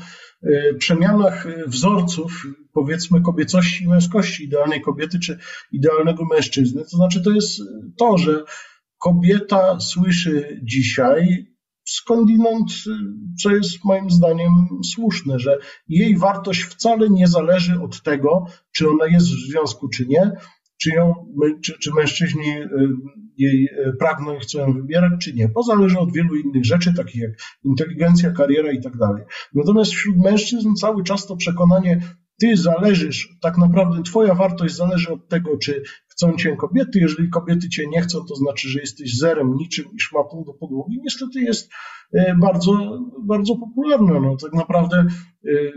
przemianach wzorców, powiedzmy, kobiecości i męskości idealnej kobiety czy idealnego mężczyzny. To znaczy, to jest to, że kobieta słyszy dzisiaj skądinąd, co jest moim zdaniem słuszne, że jej wartość wcale nie zależy od tego, czy ona jest w związku, czy nie, czy, ją, czy, czy mężczyźni y, jej y, pragną i chcą ją wybierać, czy nie. To zależy od wielu innych rzeczy, takich jak inteligencja, kariera i tak dalej. Natomiast wśród mężczyzn cały czas to przekonanie, ty zależysz, tak naprawdę twoja wartość zależy od tego, czy chcą cię kobiety. Jeżeli kobiety cię nie chcą, to znaczy, że jesteś zerem, niczym i szmatą do podłogi. Niestety jest y, bardzo, bardzo popularne. No, tak naprawdę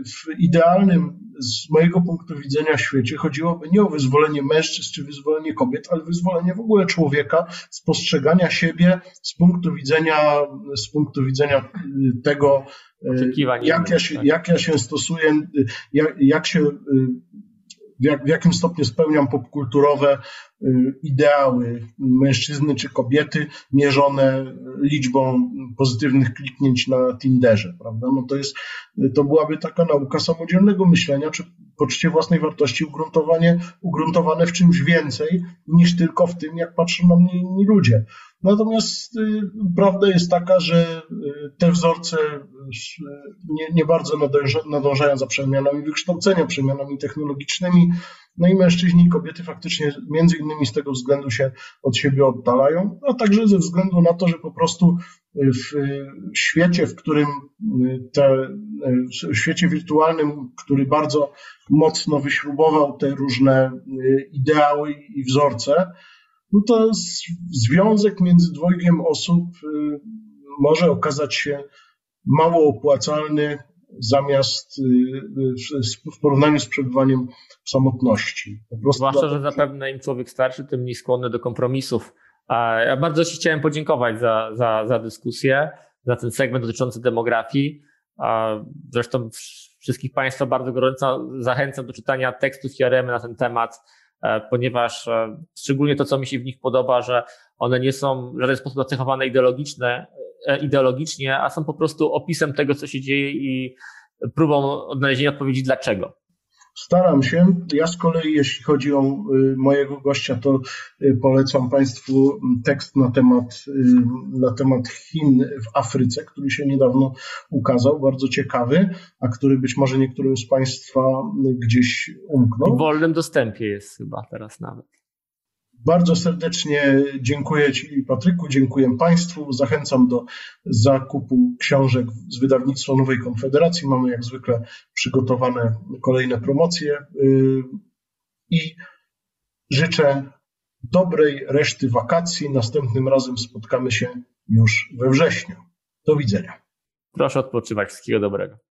w idealnym z mojego punktu widzenia świecie chodziłoby nie o wyzwolenie mężczyzn czy wyzwolenie kobiet, ale wyzwolenie w ogóle człowieka z postrzegania siebie z punktu widzenia, z punktu widzenia y, tego, y, jak ja, się, tak. jak ja się stosuję, y, jak, jak się w, jak, w jakim stopniu spełniam popkulturowe ideały mężczyzny czy kobiety mierzone liczbą pozytywnych kliknięć na Tinderze, prawda? No to jest, to byłaby taka nauka samodzielnego myślenia, czy poczucie własnej wartości ugruntowanie, ugruntowane w czymś więcej niż tylko w tym, jak patrzą na mnie inni ludzie. Natomiast y, prawda jest taka, że y, te wzorce y, nie, nie bardzo nadążają za przemianami wykształcenia, przemianami technologicznymi. No i mężczyźni i kobiety faktycznie między innymi z tego względu się od siebie oddalają, a także ze względu na to, że po prostu w świecie, w którym te, w świecie wirtualnym, który bardzo mocno wyśrubował te różne ideały i wzorce, no to związek między dwojgiem osób może okazać się mało opłacalny zamiast y, y, w porównaniu z przebywaniem w samotności. Zwłaszcza, że zapewne im człowiek starszy, tym mniej skłonny do kompromisów. Ja bardzo Ci chciałem podziękować za, za, za dyskusję, za ten segment dotyczący demografii. Zresztą wszystkich Państwa bardzo gorąco zachęcam do czytania tekstów Jaremy na ten temat. E, ponieważ e, szczególnie to, co mi się w nich podoba, że one nie są w żaden sposób nacechowane ideologiczne, e, ideologicznie, a są po prostu opisem tego, co się dzieje i próbą odnalezienia odpowiedzi dlaczego. Staram się. Ja z kolei, jeśli chodzi o y, mojego gościa, to y, polecam Państwu tekst na temat, y, na temat Chin w Afryce, który się niedawno ukazał, bardzo ciekawy, a który być może niektórym z Państwa gdzieś umknął. W wolnym dostępie jest chyba teraz nawet. Bardzo serdecznie dziękuję Ci, Patryku, dziękuję Państwu. Zachęcam do zakupu książek z wydawnictwa Nowej Konfederacji. Mamy jak zwykle przygotowane kolejne promocje y, i życzę dobrej reszty wakacji. Następnym razem spotkamy się już we wrześniu. Do widzenia. Proszę odpoczywać. Wszystkiego dobrego.